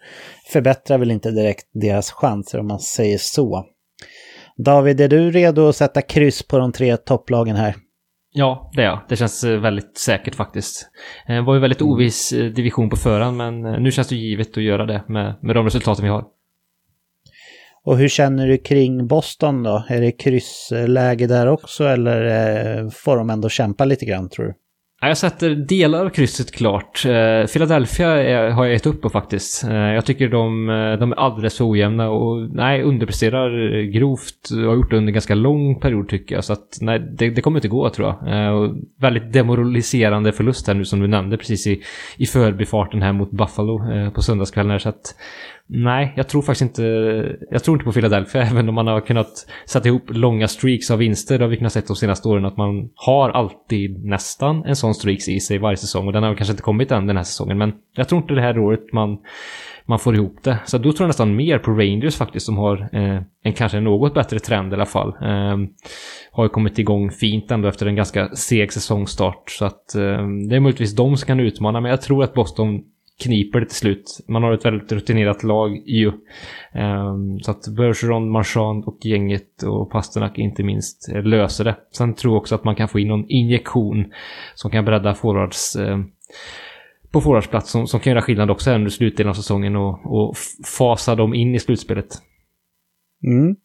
förbättrar väl inte direkt deras chanser om man säger så. David, är du redo att sätta kryss på de tre topplagen här? Ja, det är jag. Det känns eh, väldigt säkert faktiskt. Det var ju väldigt oviss eh, division på förhand, men nu känns det givet att göra det med, med de resultaten vi har. Och hur känner du kring Boston då? Är det kryssläge där också eller eh, får de ändå kämpa lite grann tror du? Jag sätter delar av krysset klart. Eh, Philadelphia har jag gett upp på faktiskt. Eh, jag tycker de, de är alldeles för ojämna och nej, underpresterar grovt och har gjort det under en ganska lång period tycker jag. Så att nej, det, det kommer inte gå tror jag. Och väldigt demoraliserande förlust här nu som du nämnde precis i, i förbifarten här mot Buffalo på söndagskvällen. Så att Nej, jag tror faktiskt inte... Jag tror inte på Philadelphia, även om man har kunnat sätta ihop långa streaks av vinster. Det har vi kunnat se de senaste åren att man har alltid nästan en sån streaks i sig varje säsong. Och den har kanske inte kommit än den här säsongen, men jag tror inte det här året man, man får ihop det. Så då tror jag nästan mer på Rangers faktiskt, som har eh, en kanske något bättre trend i alla fall. Eh, har ju kommit igång fint ändå efter en ganska seg säsongstart. Så att eh, det är möjligtvis de som kan utmana, men jag tror att Boston kniper det till slut. Man har ett väldigt rutinerat lag ju. Um, så att Bergeron, Marchand och gänget och Pasternak inte minst eh, löser det. Sen tror jag också att man kan få in någon injektion som kan bredda forwards uh, på forwardsplats som, som kan göra skillnad också under slutdelen av säsongen och, och fasa dem in i slutspelet. Mm.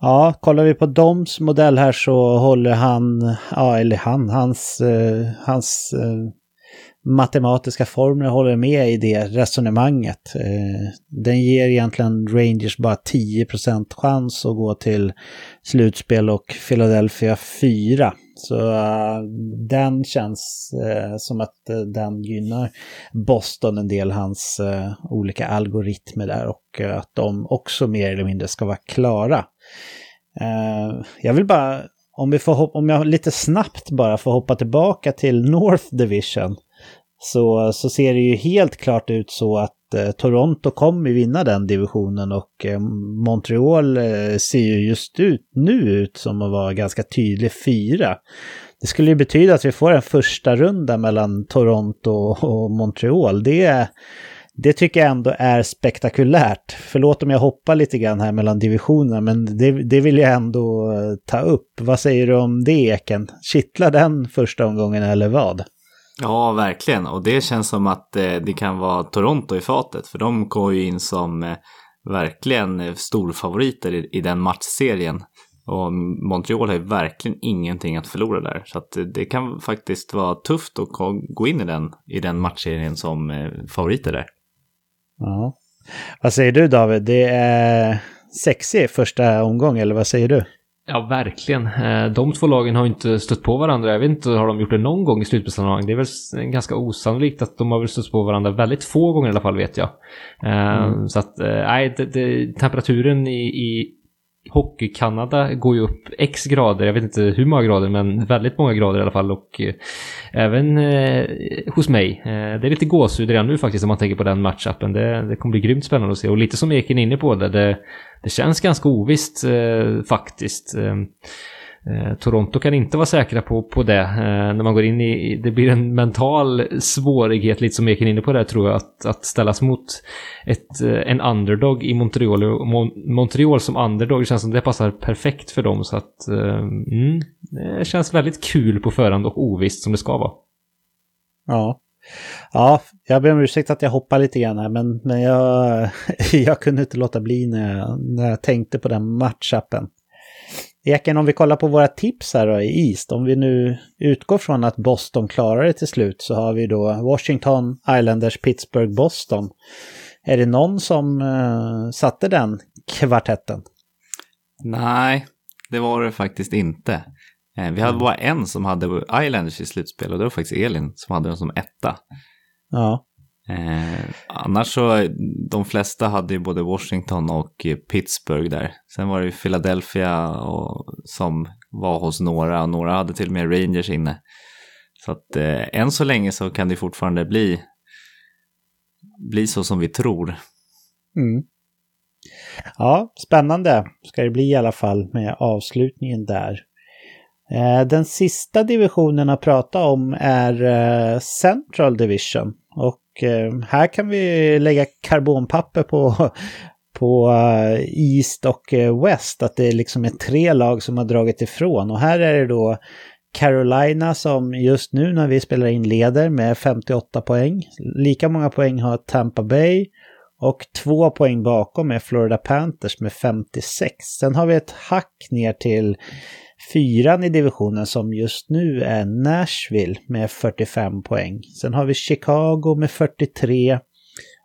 Ja, kollar vi på Doms modell här så håller han, ja eller han, hans, uh, hans matematiska formler håller med i det resonemanget. Eh, den ger egentligen Rangers bara 10% chans att gå till slutspel och Philadelphia 4. Så eh, den känns eh, som att den gynnar Boston en del, hans olika algoritmer där och att de också mer eller mindre ska vara klara. jag vill bara om, vi får, om jag lite snabbt bara får hoppa tillbaka till North Division så, så ser det ju helt klart ut så att eh, Toronto kommer vinna den divisionen och eh, Montreal eh, ser ju just ut, nu ut som att vara ganska tydlig fyra. Det skulle ju betyda att vi får en första runda mellan Toronto och Montreal. Det, det tycker jag ändå är spektakulärt. Förlåt om jag hoppar lite grann här mellan divisionerna, men det, det vill jag ändå eh, ta upp. Vad säger du om det, Eken? Kittlar den första omgången eller vad? Ja, verkligen. Och det känns som att eh, det kan vara Toronto i fatet. För de går ju in som eh, verkligen eh, storfavoriter i, den matchserien. Och Montreal har ju verkligen ingenting att förlora där. Så att det kan faktiskt vara tufft att gå in i den, i den matchserien som favoriter där. Ja. Vad säger du David? Det är sexig första omgång, eller vad säger du? Ja, verkligen. Eh, de två lagen har inte stött på varandra. Jag vet inte, har de gjort det någon gång i slutspelssammanhang? Det är väl ganska osannolikt att de har väl stött på varandra väldigt få gånger i alla fall, vet jag. Eh, mm. Så att, nej, temperaturen i, i Hockey-Kanada går ju upp x grader, jag vet inte hur många grader, men väldigt många grader i alla fall. Och eh, även eh, hos mig. Eh, det är lite gåshud redan nu faktiskt om man tänker på den matchappen. Det, det kommer bli grymt spännande att se. Och lite som Eken är inne på det, det, det känns ganska ovisst eh, faktiskt. Eh, Eh, Toronto kan inte vara säkra på, på det. Eh, när man går in i... Det blir en mental svårighet, lite som Eken inne på där tror jag, att, att ställas mot ett, eh, en underdog i Montreal. Montreal som underdog det känns som det passar perfekt för dem. Så att... Eh, mm, det känns väldigt kul på förhand och ovisst som det ska vara. Ja. Ja, jag ber om ursäkt att jag hoppar lite grann här, men, men jag, jag kunde inte låta bli när jag, när jag tänkte på den matchupen. Eken, om vi kollar på våra tips här då i East, om vi nu utgår från att Boston klarar det till slut så har vi då Washington, Islanders, Pittsburgh, Boston. Är det någon som uh, satte den kvartetten? Nej, det var det faktiskt inte. Eh, vi hade mm. bara en som hade Islanders i slutspel och det var faktiskt Elin som hade den som etta. Ja. Eh, annars så, de flesta hade ju både Washington och eh, Pittsburgh där. Sen var det ju Philadelphia och, som var hos några och några hade till och med Rangers inne. Så att eh, än så länge så kan det fortfarande bli, bli så som vi tror. Mm. Ja, spännande ska det bli i alla fall med avslutningen där. Eh, den sista divisionen att prata om är eh, Central Division. Och Eh, här kan vi lägga karbonpapper på, på eh, East och eh, West, att det liksom är tre lag som har dragit ifrån. Och här är det då Carolina som just nu när vi spelar in leder med 58 poäng. Lika många poäng har Tampa Bay och två poäng bakom är Florida Panthers med 56. Sen har vi ett hack ner till Fyran i divisionen som just nu är Nashville med 45 poäng. Sen har vi Chicago med 43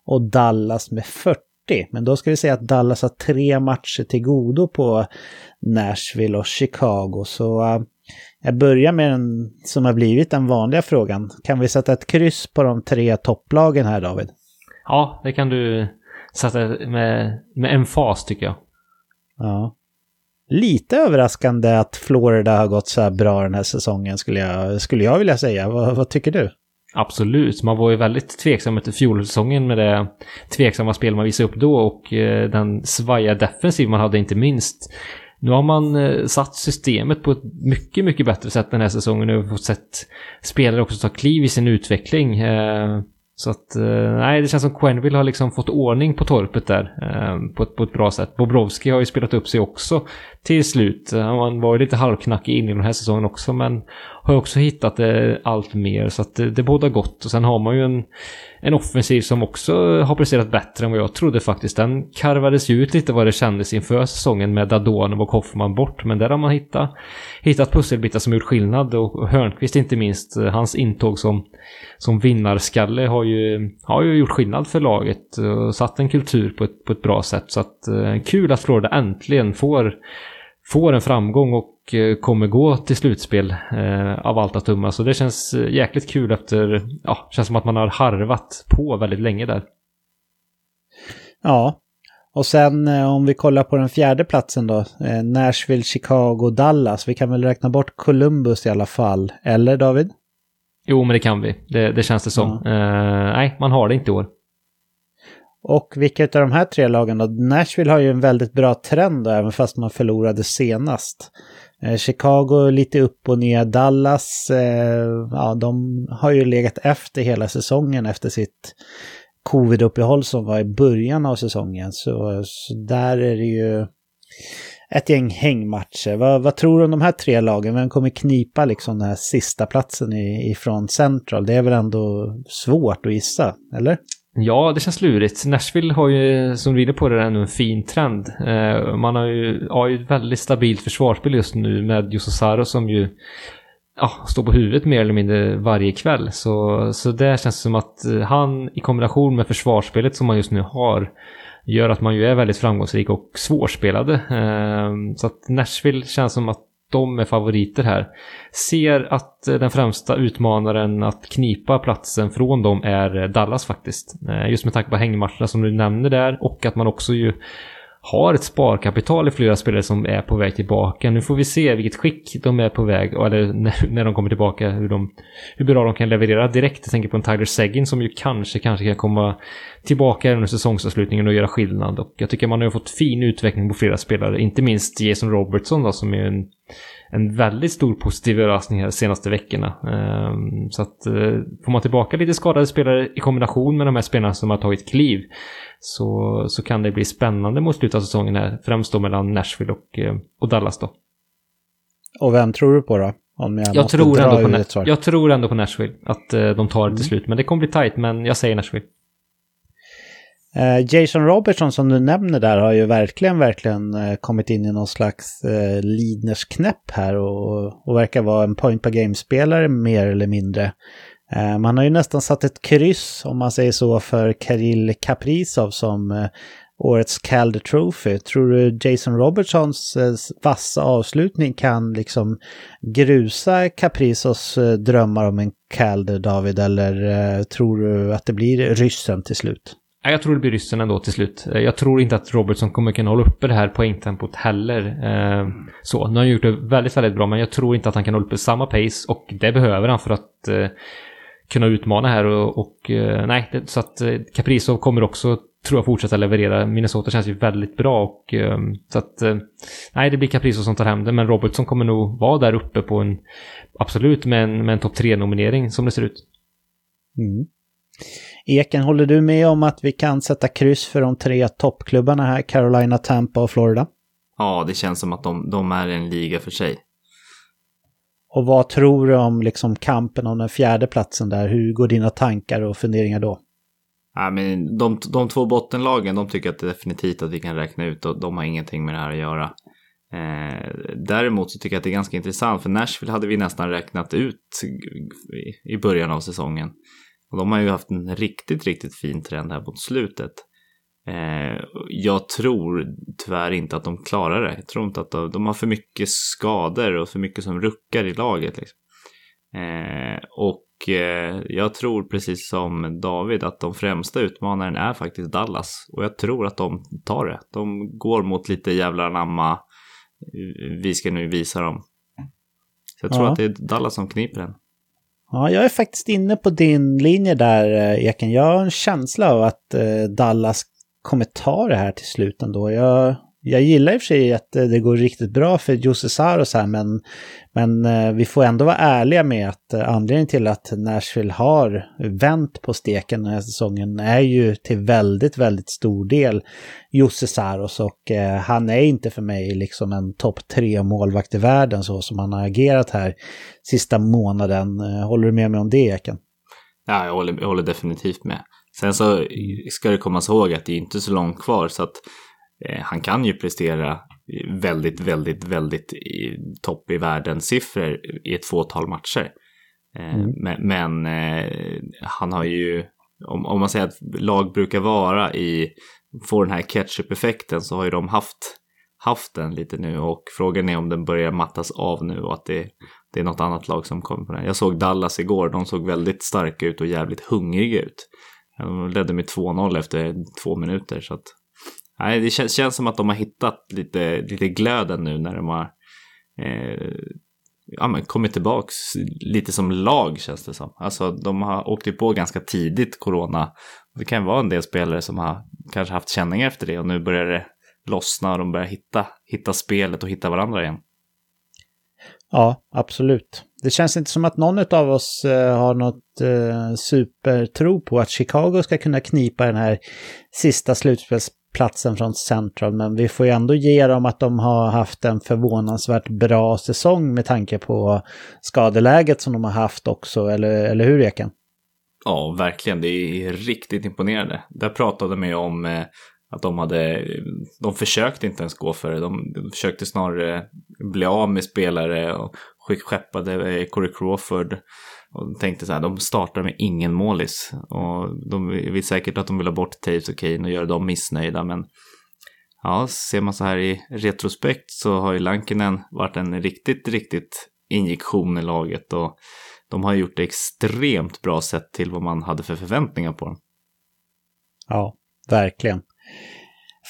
och Dallas med 40. Men då ska vi säga att Dallas har tre matcher till godo på Nashville och Chicago. Så uh, jag börjar med den som har blivit den vanliga frågan. Kan vi sätta ett kryss på de tre topplagen här David? Ja, det kan du sätta med, med en fas tycker jag. Ja lite överraskande att Florida har gått så här bra den här säsongen skulle jag, skulle jag vilja säga. Vad, vad tycker du? Absolut, man var ju väldigt tveksam efter fjolsäsongen med det tveksamma spel man visade upp då och eh, den svaja defensiv man hade inte minst. Nu har man eh, satt systemet på ett mycket, mycket bättre sätt den här säsongen och fått sett spelare också ta kliv i sin utveckling. Eh, så att, eh, nej, det känns som Quenville har liksom fått ordning på torpet där eh, på, ett, på ett bra sätt. Bobrovski har ju spelat upp sig också till slut. Eh, han var ju lite halvknackig in i den här säsongen också, men har också hittat det allt mer. Så att eh, det, det båda gott. Och sen har man ju en, en offensiv som också har presterat bättre än vad jag trodde faktiskt. Den karvades ju ut lite vad det kändes inför säsongen med Dadonov och Hoffman bort. Men där har man hittat, hittat pusselbitar som gjort skillnad. Och Hörnqvist inte minst, eh, hans intåg som, som vinnarskalle har ju, har ju gjort skillnad för laget. Och satt en kultur på ett, på ett bra sätt. Så att kul att Florida äntligen får får en framgång och eh, kommer gå till slutspel eh, av allt att döma. Så det känns eh, jäkligt kul efter, ja, känns som att man har harvat på väldigt länge där. Ja, Och sen om vi kollar på den fjärde platsen då, Nashville, Chicago, Dallas. Vi kan väl räkna bort Columbus i alla fall, eller David? Jo, men det kan vi. Det, det känns det som. Ja. Uh, nej, man har det inte i år. Och vilka av de här tre lagen då? Nashville har ju en väldigt bra trend då, även fast man förlorade senast. Eh, Chicago lite upp och ner. Dallas, eh, ja de har ju legat efter hela säsongen efter sitt covid-uppehåll som var i början av säsongen. Så, så där är det ju ett gäng hängmatcher. Vad, vad, tror du om de här tre lagen? Vem kommer knipa liksom den här sista platsen ifrån Central? Det är väl ändå svårt att gissa, eller? Ja, det känns lurigt. Nashville har ju, som du är inne på, det ändå en fin trend. Eh, man har ju, har ju ett väldigt stabilt försvarsspel just nu med Jusso Saro som ju ja, står på huvudet mer eller mindre varje kväll. Så, så det känns som att eh, han i kombination med försvarsspelet som man just nu har gör att man ju är väldigt framgångsrik och svårspelade. Eh, så att Nashville känns som att de är favoriter här. Ser att eh, den främsta utmanaren att knipa platsen från dem är eh, Dallas faktiskt. Eh, just med tanke på hängmatcherna som du nämner där och att man också ju har ett sparkapital i flera spelare som är på väg tillbaka. Nu får vi se vilket skick de är på väg, eller när, när de kommer tillbaka, hur, de, hur bra de kan leverera direkt. Jag tänker på en Tyler Seguin som ju kanske, kanske kan komma tillbaka under säsongsavslutningen och göra skillnad. Och jag tycker man har fått fin utveckling på flera spelare, inte minst Jason Robertson då, som är en, en väldigt stor positiv överraskning här de senaste veckorna. Um, så att uh, får man tillbaka lite skadade spelare i kombination med de här spelarna som har tagit kliv så, så kan det bli spännande mot slutet av säsongen här, främst då mellan Nashville och, uh, och Dallas då. Och vem tror du på då? Om jag, jag tror, ändå på jag tror ändå på Nashville, att uh, de tar det till mm. slut. Men det kommer bli tight, men jag säger Nashville. Eh, Jason Robertson som du nämner där har ju verkligen, verkligen eh, kommit in i någon slags eh, Lidners knäpp här och, och verkar vara en point per game-spelare mer eller mindre. Eh, man har ju nästan satt ett kryss, om man säger så, för Kirill Kaprizov som årets Calder Trophy. Tror du Jason Robertsons vassa avslutning kan liksom grusa Kaprizovs drömmar om en Calder, David, eller tror du att det blir ryssen till slut? Jag tror det blir ryssen ändå till slut. Eh, jag tror inte att Robertson kommer kunna hålla uppe det här poängtempot heller. Eh, så, nu har han gjort det väldigt, väldigt bra, men jag tror inte att han kan hålla uppe samma pace och det behöver han för att eh, kunna utmana här och, och nej, det, så att Kaprizov kommer också, tror jag, fortsätta leverera. Minnesota känns ju väldigt bra och så att nej, det blir Kaprizov som tar hem det, men Robertson kommer nog vara där uppe på en, absolut med en, med en topp 3-nominering som det ser ut. Mm. Eken, håller du med om att vi kan sätta kryss för de tre toppklubbarna här, Carolina, Tampa och Florida? Ja, det känns som att de, de är en liga för sig. Och vad tror du om liksom kampen om den fjärde platsen där? Hur går dina tankar och funderingar då? Ja, men de, de två bottenlagen, de tycker att det är definitivt att vi kan räkna ut och de har ingenting med det här att göra. Eh, däremot så tycker jag att det är ganska intressant för Nashville hade vi nästan räknat ut i, i början av säsongen. Och de har ju haft en riktigt, riktigt fin trend här mot slutet. Eh, jag tror tyvärr inte att de klarar det. Jag tror inte att de, de har för mycket skador och för mycket som ruckar i laget. Liksom. Eh, och eh, jag tror precis som David att de främsta utmanaren är faktiskt Dallas. Och jag tror att de tar det. De går mot lite jävla namma. Vi ska nu visa dem. Så jag tror ja. att det är Dallas som kniper den. Ja, jag är faktiskt inne på din linje där, eh, Eken. Jag har en känsla av att eh, Dallas kommer ta det här till slut ändå. Jag, jag gillar i och för sig att eh, det går riktigt bra för Jose Saros här, men, men eh, vi får ändå vara ärliga med att eh, anledningen till att Nashville har vänt på steken den här säsongen är ju till väldigt, väldigt stor del Jose Saros och eh, han är inte för mig liksom en topp tre målvakt i världen så som han har agerat här sista månaden. Håller du med mig om det, Eken? Ja, jag håller, jag håller definitivt med. Sen så ska det komma ihåg att det är inte så långt kvar så att han kan ju prestera väldigt, väldigt, väldigt i, topp i världens siffror i ett fåtal matcher. Eh, mm. Men, men eh, han har ju, om, om, man säger att lag brukar vara i, få den här ketchup-effekten så har ju de haft, haft den lite nu och frågan är om den börjar mattas av nu och att det, det är något annat lag som kommer på den. Jag såg Dallas igår, de såg väldigt starka ut och jävligt hungriga ut. De ledde med 2-0 efter två minuter så att Nej, det känns, känns som att de har hittat lite, lite glöden nu när de har eh, ja, men kommit tillbaks lite som lag känns det som. Alltså de har åkt på ganska tidigt corona. Det kan vara en del spelare som har kanske haft känningar efter det och nu börjar det lossna och de börjar hitta, hitta spelet och hitta varandra igen. Ja, absolut. Det känns inte som att någon av oss eh, har något eh, supertro på att Chicago ska kunna knipa den här sista platsen från Central. Men vi får ju ändå ge dem att de har haft en förvånansvärt bra säsong med tanke på skadeläget som de har haft också, eller, eller hur Eken? Ja, verkligen. Det är riktigt imponerande. Där pratade man ju om eh, att de hade, de försökte inte ens gå för det. De, de försökte snarare bli av med spelare och skeppade eh, Corey Crawford. Och tänkte så här, de startar med ingen målis. Och de vill säkert att de vill ha bort Taves och Kane och göra dem missnöjda. Men ja, ser man så här i retrospekt så har ju Lankinen varit en riktigt, riktigt injektion i laget. Och de har gjort det extremt bra sett till vad man hade för förväntningar på dem. Ja, verkligen.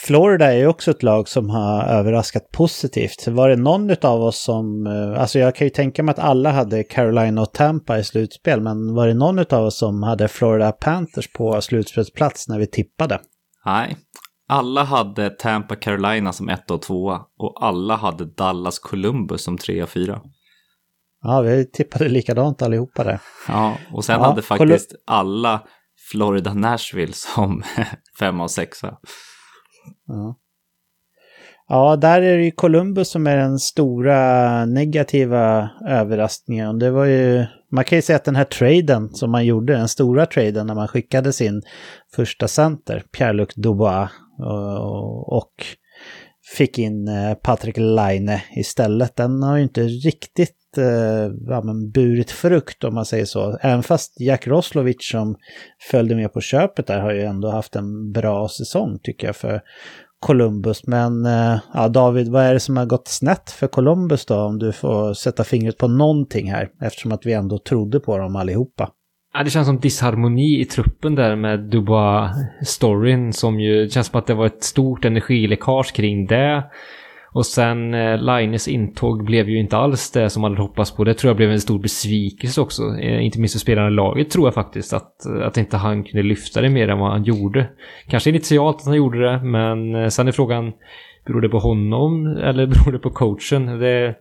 Florida är ju också ett lag som har överraskat positivt. Var det någon av oss som, eh, alltså jag kan ju tänka mig att alla hade Carolina och Tampa i slutspel, men var det någon av oss som hade Florida Panthers på slutspelsplats när vi tippade? Nej, alla hade Tampa Carolina som ett och tvåa och alla hade Dallas Columbus som tre och fyra. Ja, vi tippade likadant allihopa där. Ja, och sen ja, hade faktiskt alla Florida Nashville som femma och sexa. Ja. ja, där är det ju Columbus som är den stora negativa överraskningen. Det var ju, man kan ju säga att den här traden som man gjorde, den stora traden när man skickade sin första center, Pierre-Luc Dubois, och, fick in eh, Patrik Laine istället. Den har ju inte riktigt eh, ja, men burit frukt om man säger så. Även fast Jack Roslovic som följde med på köpet där har ju ändå haft en bra säsong tycker jag för Columbus. Men eh, ja, David, vad är det som har gått snett för Columbus då? Om du får sätta fingret på någonting här eftersom att vi ändå trodde på dem allihopa. Ja, det känns som disharmoni i truppen där med Dubois-storyn som ju känns som att det var ett stort energiläckage kring det. Och sen eh, Lines intåg blev ju inte alls det som man hade hoppats på. Det tror jag blev en stor besvikelse också. Eh, inte minst för spelarna i laget tror jag faktiskt att, att inte han kunde lyfta det mer än vad han gjorde. Kanske initialt att han gjorde det, men eh, sen är frågan Beror det på honom eller beror det på coachen? Det,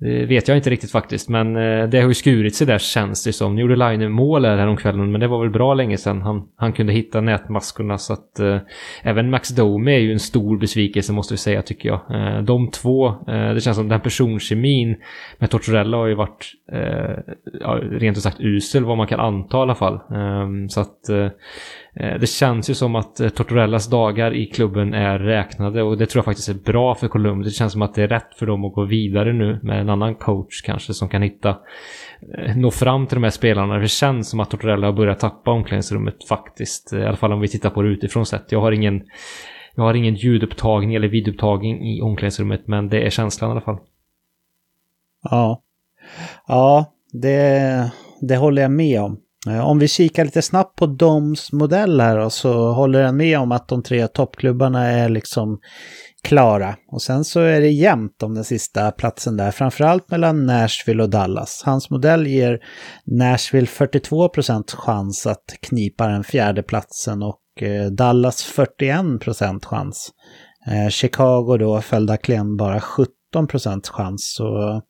det vet jag inte riktigt faktiskt, men eh, det har ju skurit sig där känns det som. Nu gjorde Line mål här häromkvällen, men det var väl bra länge sedan han, han kunde hitta nätmaskorna. Så att eh, även Max Domi är ju en stor besvikelse måste vi säga tycker jag. Eh, de två, eh, det känns som den personkemin med Tortorella har ju varit eh, ja, rent ut sagt usel vad man kan anta i alla fall. Ehm, så att Eh, Eh, det känns ju som att eh, Tortorellas dagar i klubben är räknade och det tror jag faktiskt är bra för Columbus. Det känns som att det är rätt för dem att gå vidare nu med en annan coach kanske som kan hitta eh, nå fram till de här spelarna. Det känns som att Tortorella har börjat tappa omklädningsrummet faktiskt. I alla fall om vi tittar på det utifrån sett. Jag har ingen, jag har ingen ljudupptagning eller videoupptagning i omklädningsrummet men det är känslan i alla fall. Ja, ja det, det håller jag med om. Eh, om vi kikar lite snabbt på Doms modell här då så håller den med om att de tre toppklubbarna är liksom klara. Och sen så är det jämnt om den sista platsen där, framförallt mellan Nashville och Dallas. Hans modell ger Nashville 42% chans att knipa den fjärde platsen och eh, Dallas 41 chans. Eh, Chicago då följaktligen bara 17 chans. Så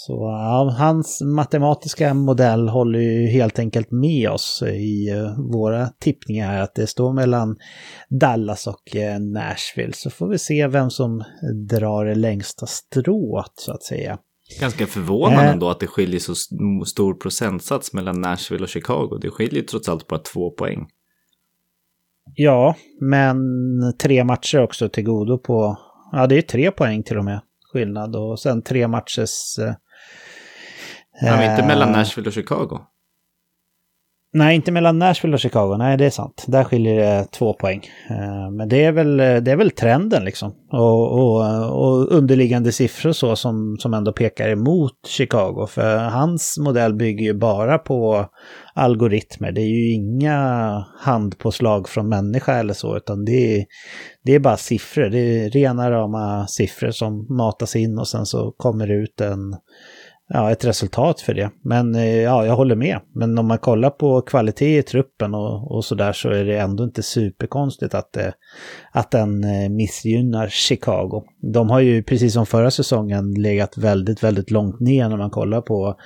så ja, hans matematiska modell håller ju helt enkelt med oss i uh, våra tippningar att det står mellan Dallas och uh, Nashville. Så får vi se vem som drar det längsta strået så att säga. Ganska förvånande äh, ändå att det skiljer så stor procentsats mellan Nashville och Chicago. Det skiljer trots allt bara två poäng. Ja, men tre matcher också till godo på... Ja, det är tre poäng till och med skillnad och sen tre matchers men inte mellan eh. Nashville och Chicago. Nej, inte mellan Nashville och Chicago. Nej, det är sant. Där skiljer det två poäng. Eh, men det är väl, det är väl trenden liksom. Och, och, och underliggande siffror så som, som ändå pekar emot Chicago. För hans modell bygger ju bara på algoritmer. Det är ju inga handpåslag från människa eller så, utan det är, det är bara siffror. Det är rena rama siffror som matas in och sen så kommer det ut en ja, ett resultat för det. Men eh, ja, jag håller med. Men om man kollar på kvalitet i truppen och, och sådär så är det ändå inte superkonstigt att, det, att den eh, missgynnar Chicago. De har ju precis som förra säsongen legat väldigt, väldigt långt ner när man kollar på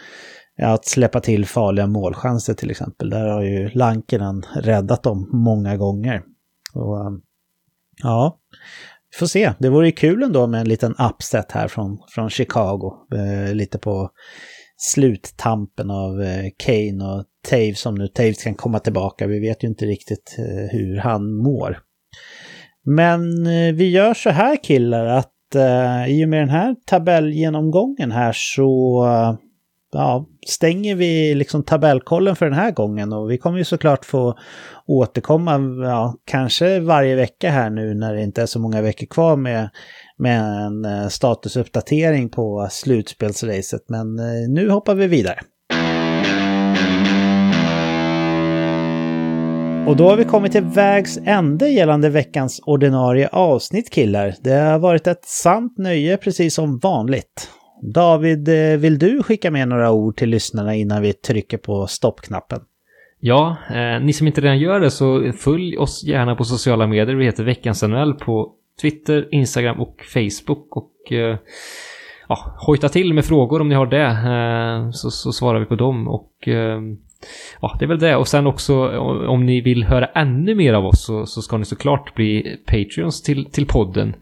att släppa till farliga målchanser till exempel. Där har ju Lankinen räddat dem många gånger. Och, ja, får se. Det vore ju kul ändå med en liten upset här från, från Chicago. Eh, lite på sluttampen av eh, Kane och Taves som nu Taves kan komma tillbaka. Vi vet ju inte riktigt eh, hur han mår. Men eh, vi gör så här killar att eh, i och med den här tabellgenomgången här så ja, stänger vi liksom tabellkollen för den här gången och vi kommer ju såklart få återkomma, ja, kanske varje vecka här nu när det inte är så många veckor kvar med, med en eh, statusuppdatering på slutspelsracet. Men eh, nu hoppar vi vidare. Och då har vi kommit till vägs ände gällande veckans ordinarie avsnitt killar. Det har varit ett sant nöje precis som vanligt. David, eh, vill du skicka med några ord till lyssnarna innan vi trycker på stoppknappen? Ja, eh, ni som inte redan gör det så följ oss gärna på sociala medier. Vi heter Veckans NHL på Twitter, Instagram och Facebook. Och eh, ja, hojta till med frågor om ni har det, eh, så, så, svarar vi på dem. Och eh, ja, det är väl det. Och sen också om ni vill höra ännu mer av oss så, så ska ni såklart bli Patreons till, till podden.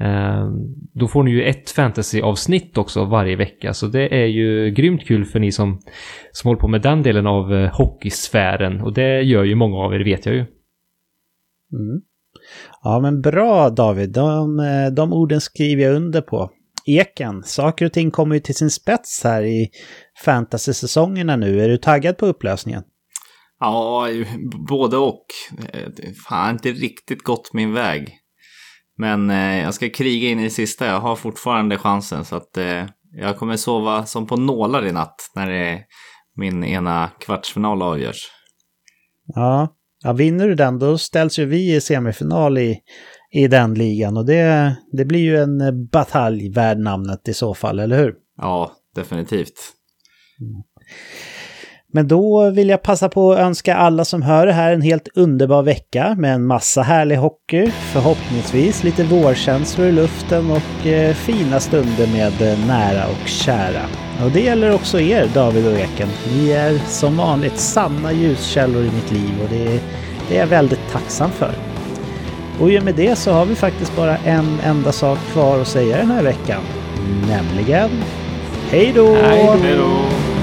Eh, då får ni ju ett fantasy-avsnitt också varje vecka, så det är ju grymt kul för ni som, som håller på med den delen av eh, hockeysfären. Och det gör ju många av er, vet jag ju. Mm. Ja, men bra David. De, eh, de orden skriver jag under på. Eken, saker och ting kommer ju till sin spets här i fantasy-säsongerna nu. Är du taggad på upplösningen? Ja, både och. Fan, inte riktigt gått min väg. Men eh, jag ska kriga in i det sista. Jag har fortfarande chansen. Så att eh, jag kommer sova som på nålar i natt när det, min ena kvartsfinal avgörs. Ja. ja, vinner du den då ställs ju vi i semifinal i, i den ligan. Och det, det blir ju en batalj värd namnet i så fall, eller hur? Ja, definitivt. Mm. Men då vill jag passa på att önska alla som hör det här en helt underbar vecka med en massa härlig hockey, förhoppningsvis lite vårkänslor i luften och eh, fina stunder med eh, nära och kära. Och det gäller också er, David och Eken. Ni är som vanligt sanna ljuskällor i mitt liv och det, det är jag väldigt tacksam för. Och i och med det så har vi faktiskt bara en enda sak kvar att säga den här veckan. Nämligen... Hej då! Hej då!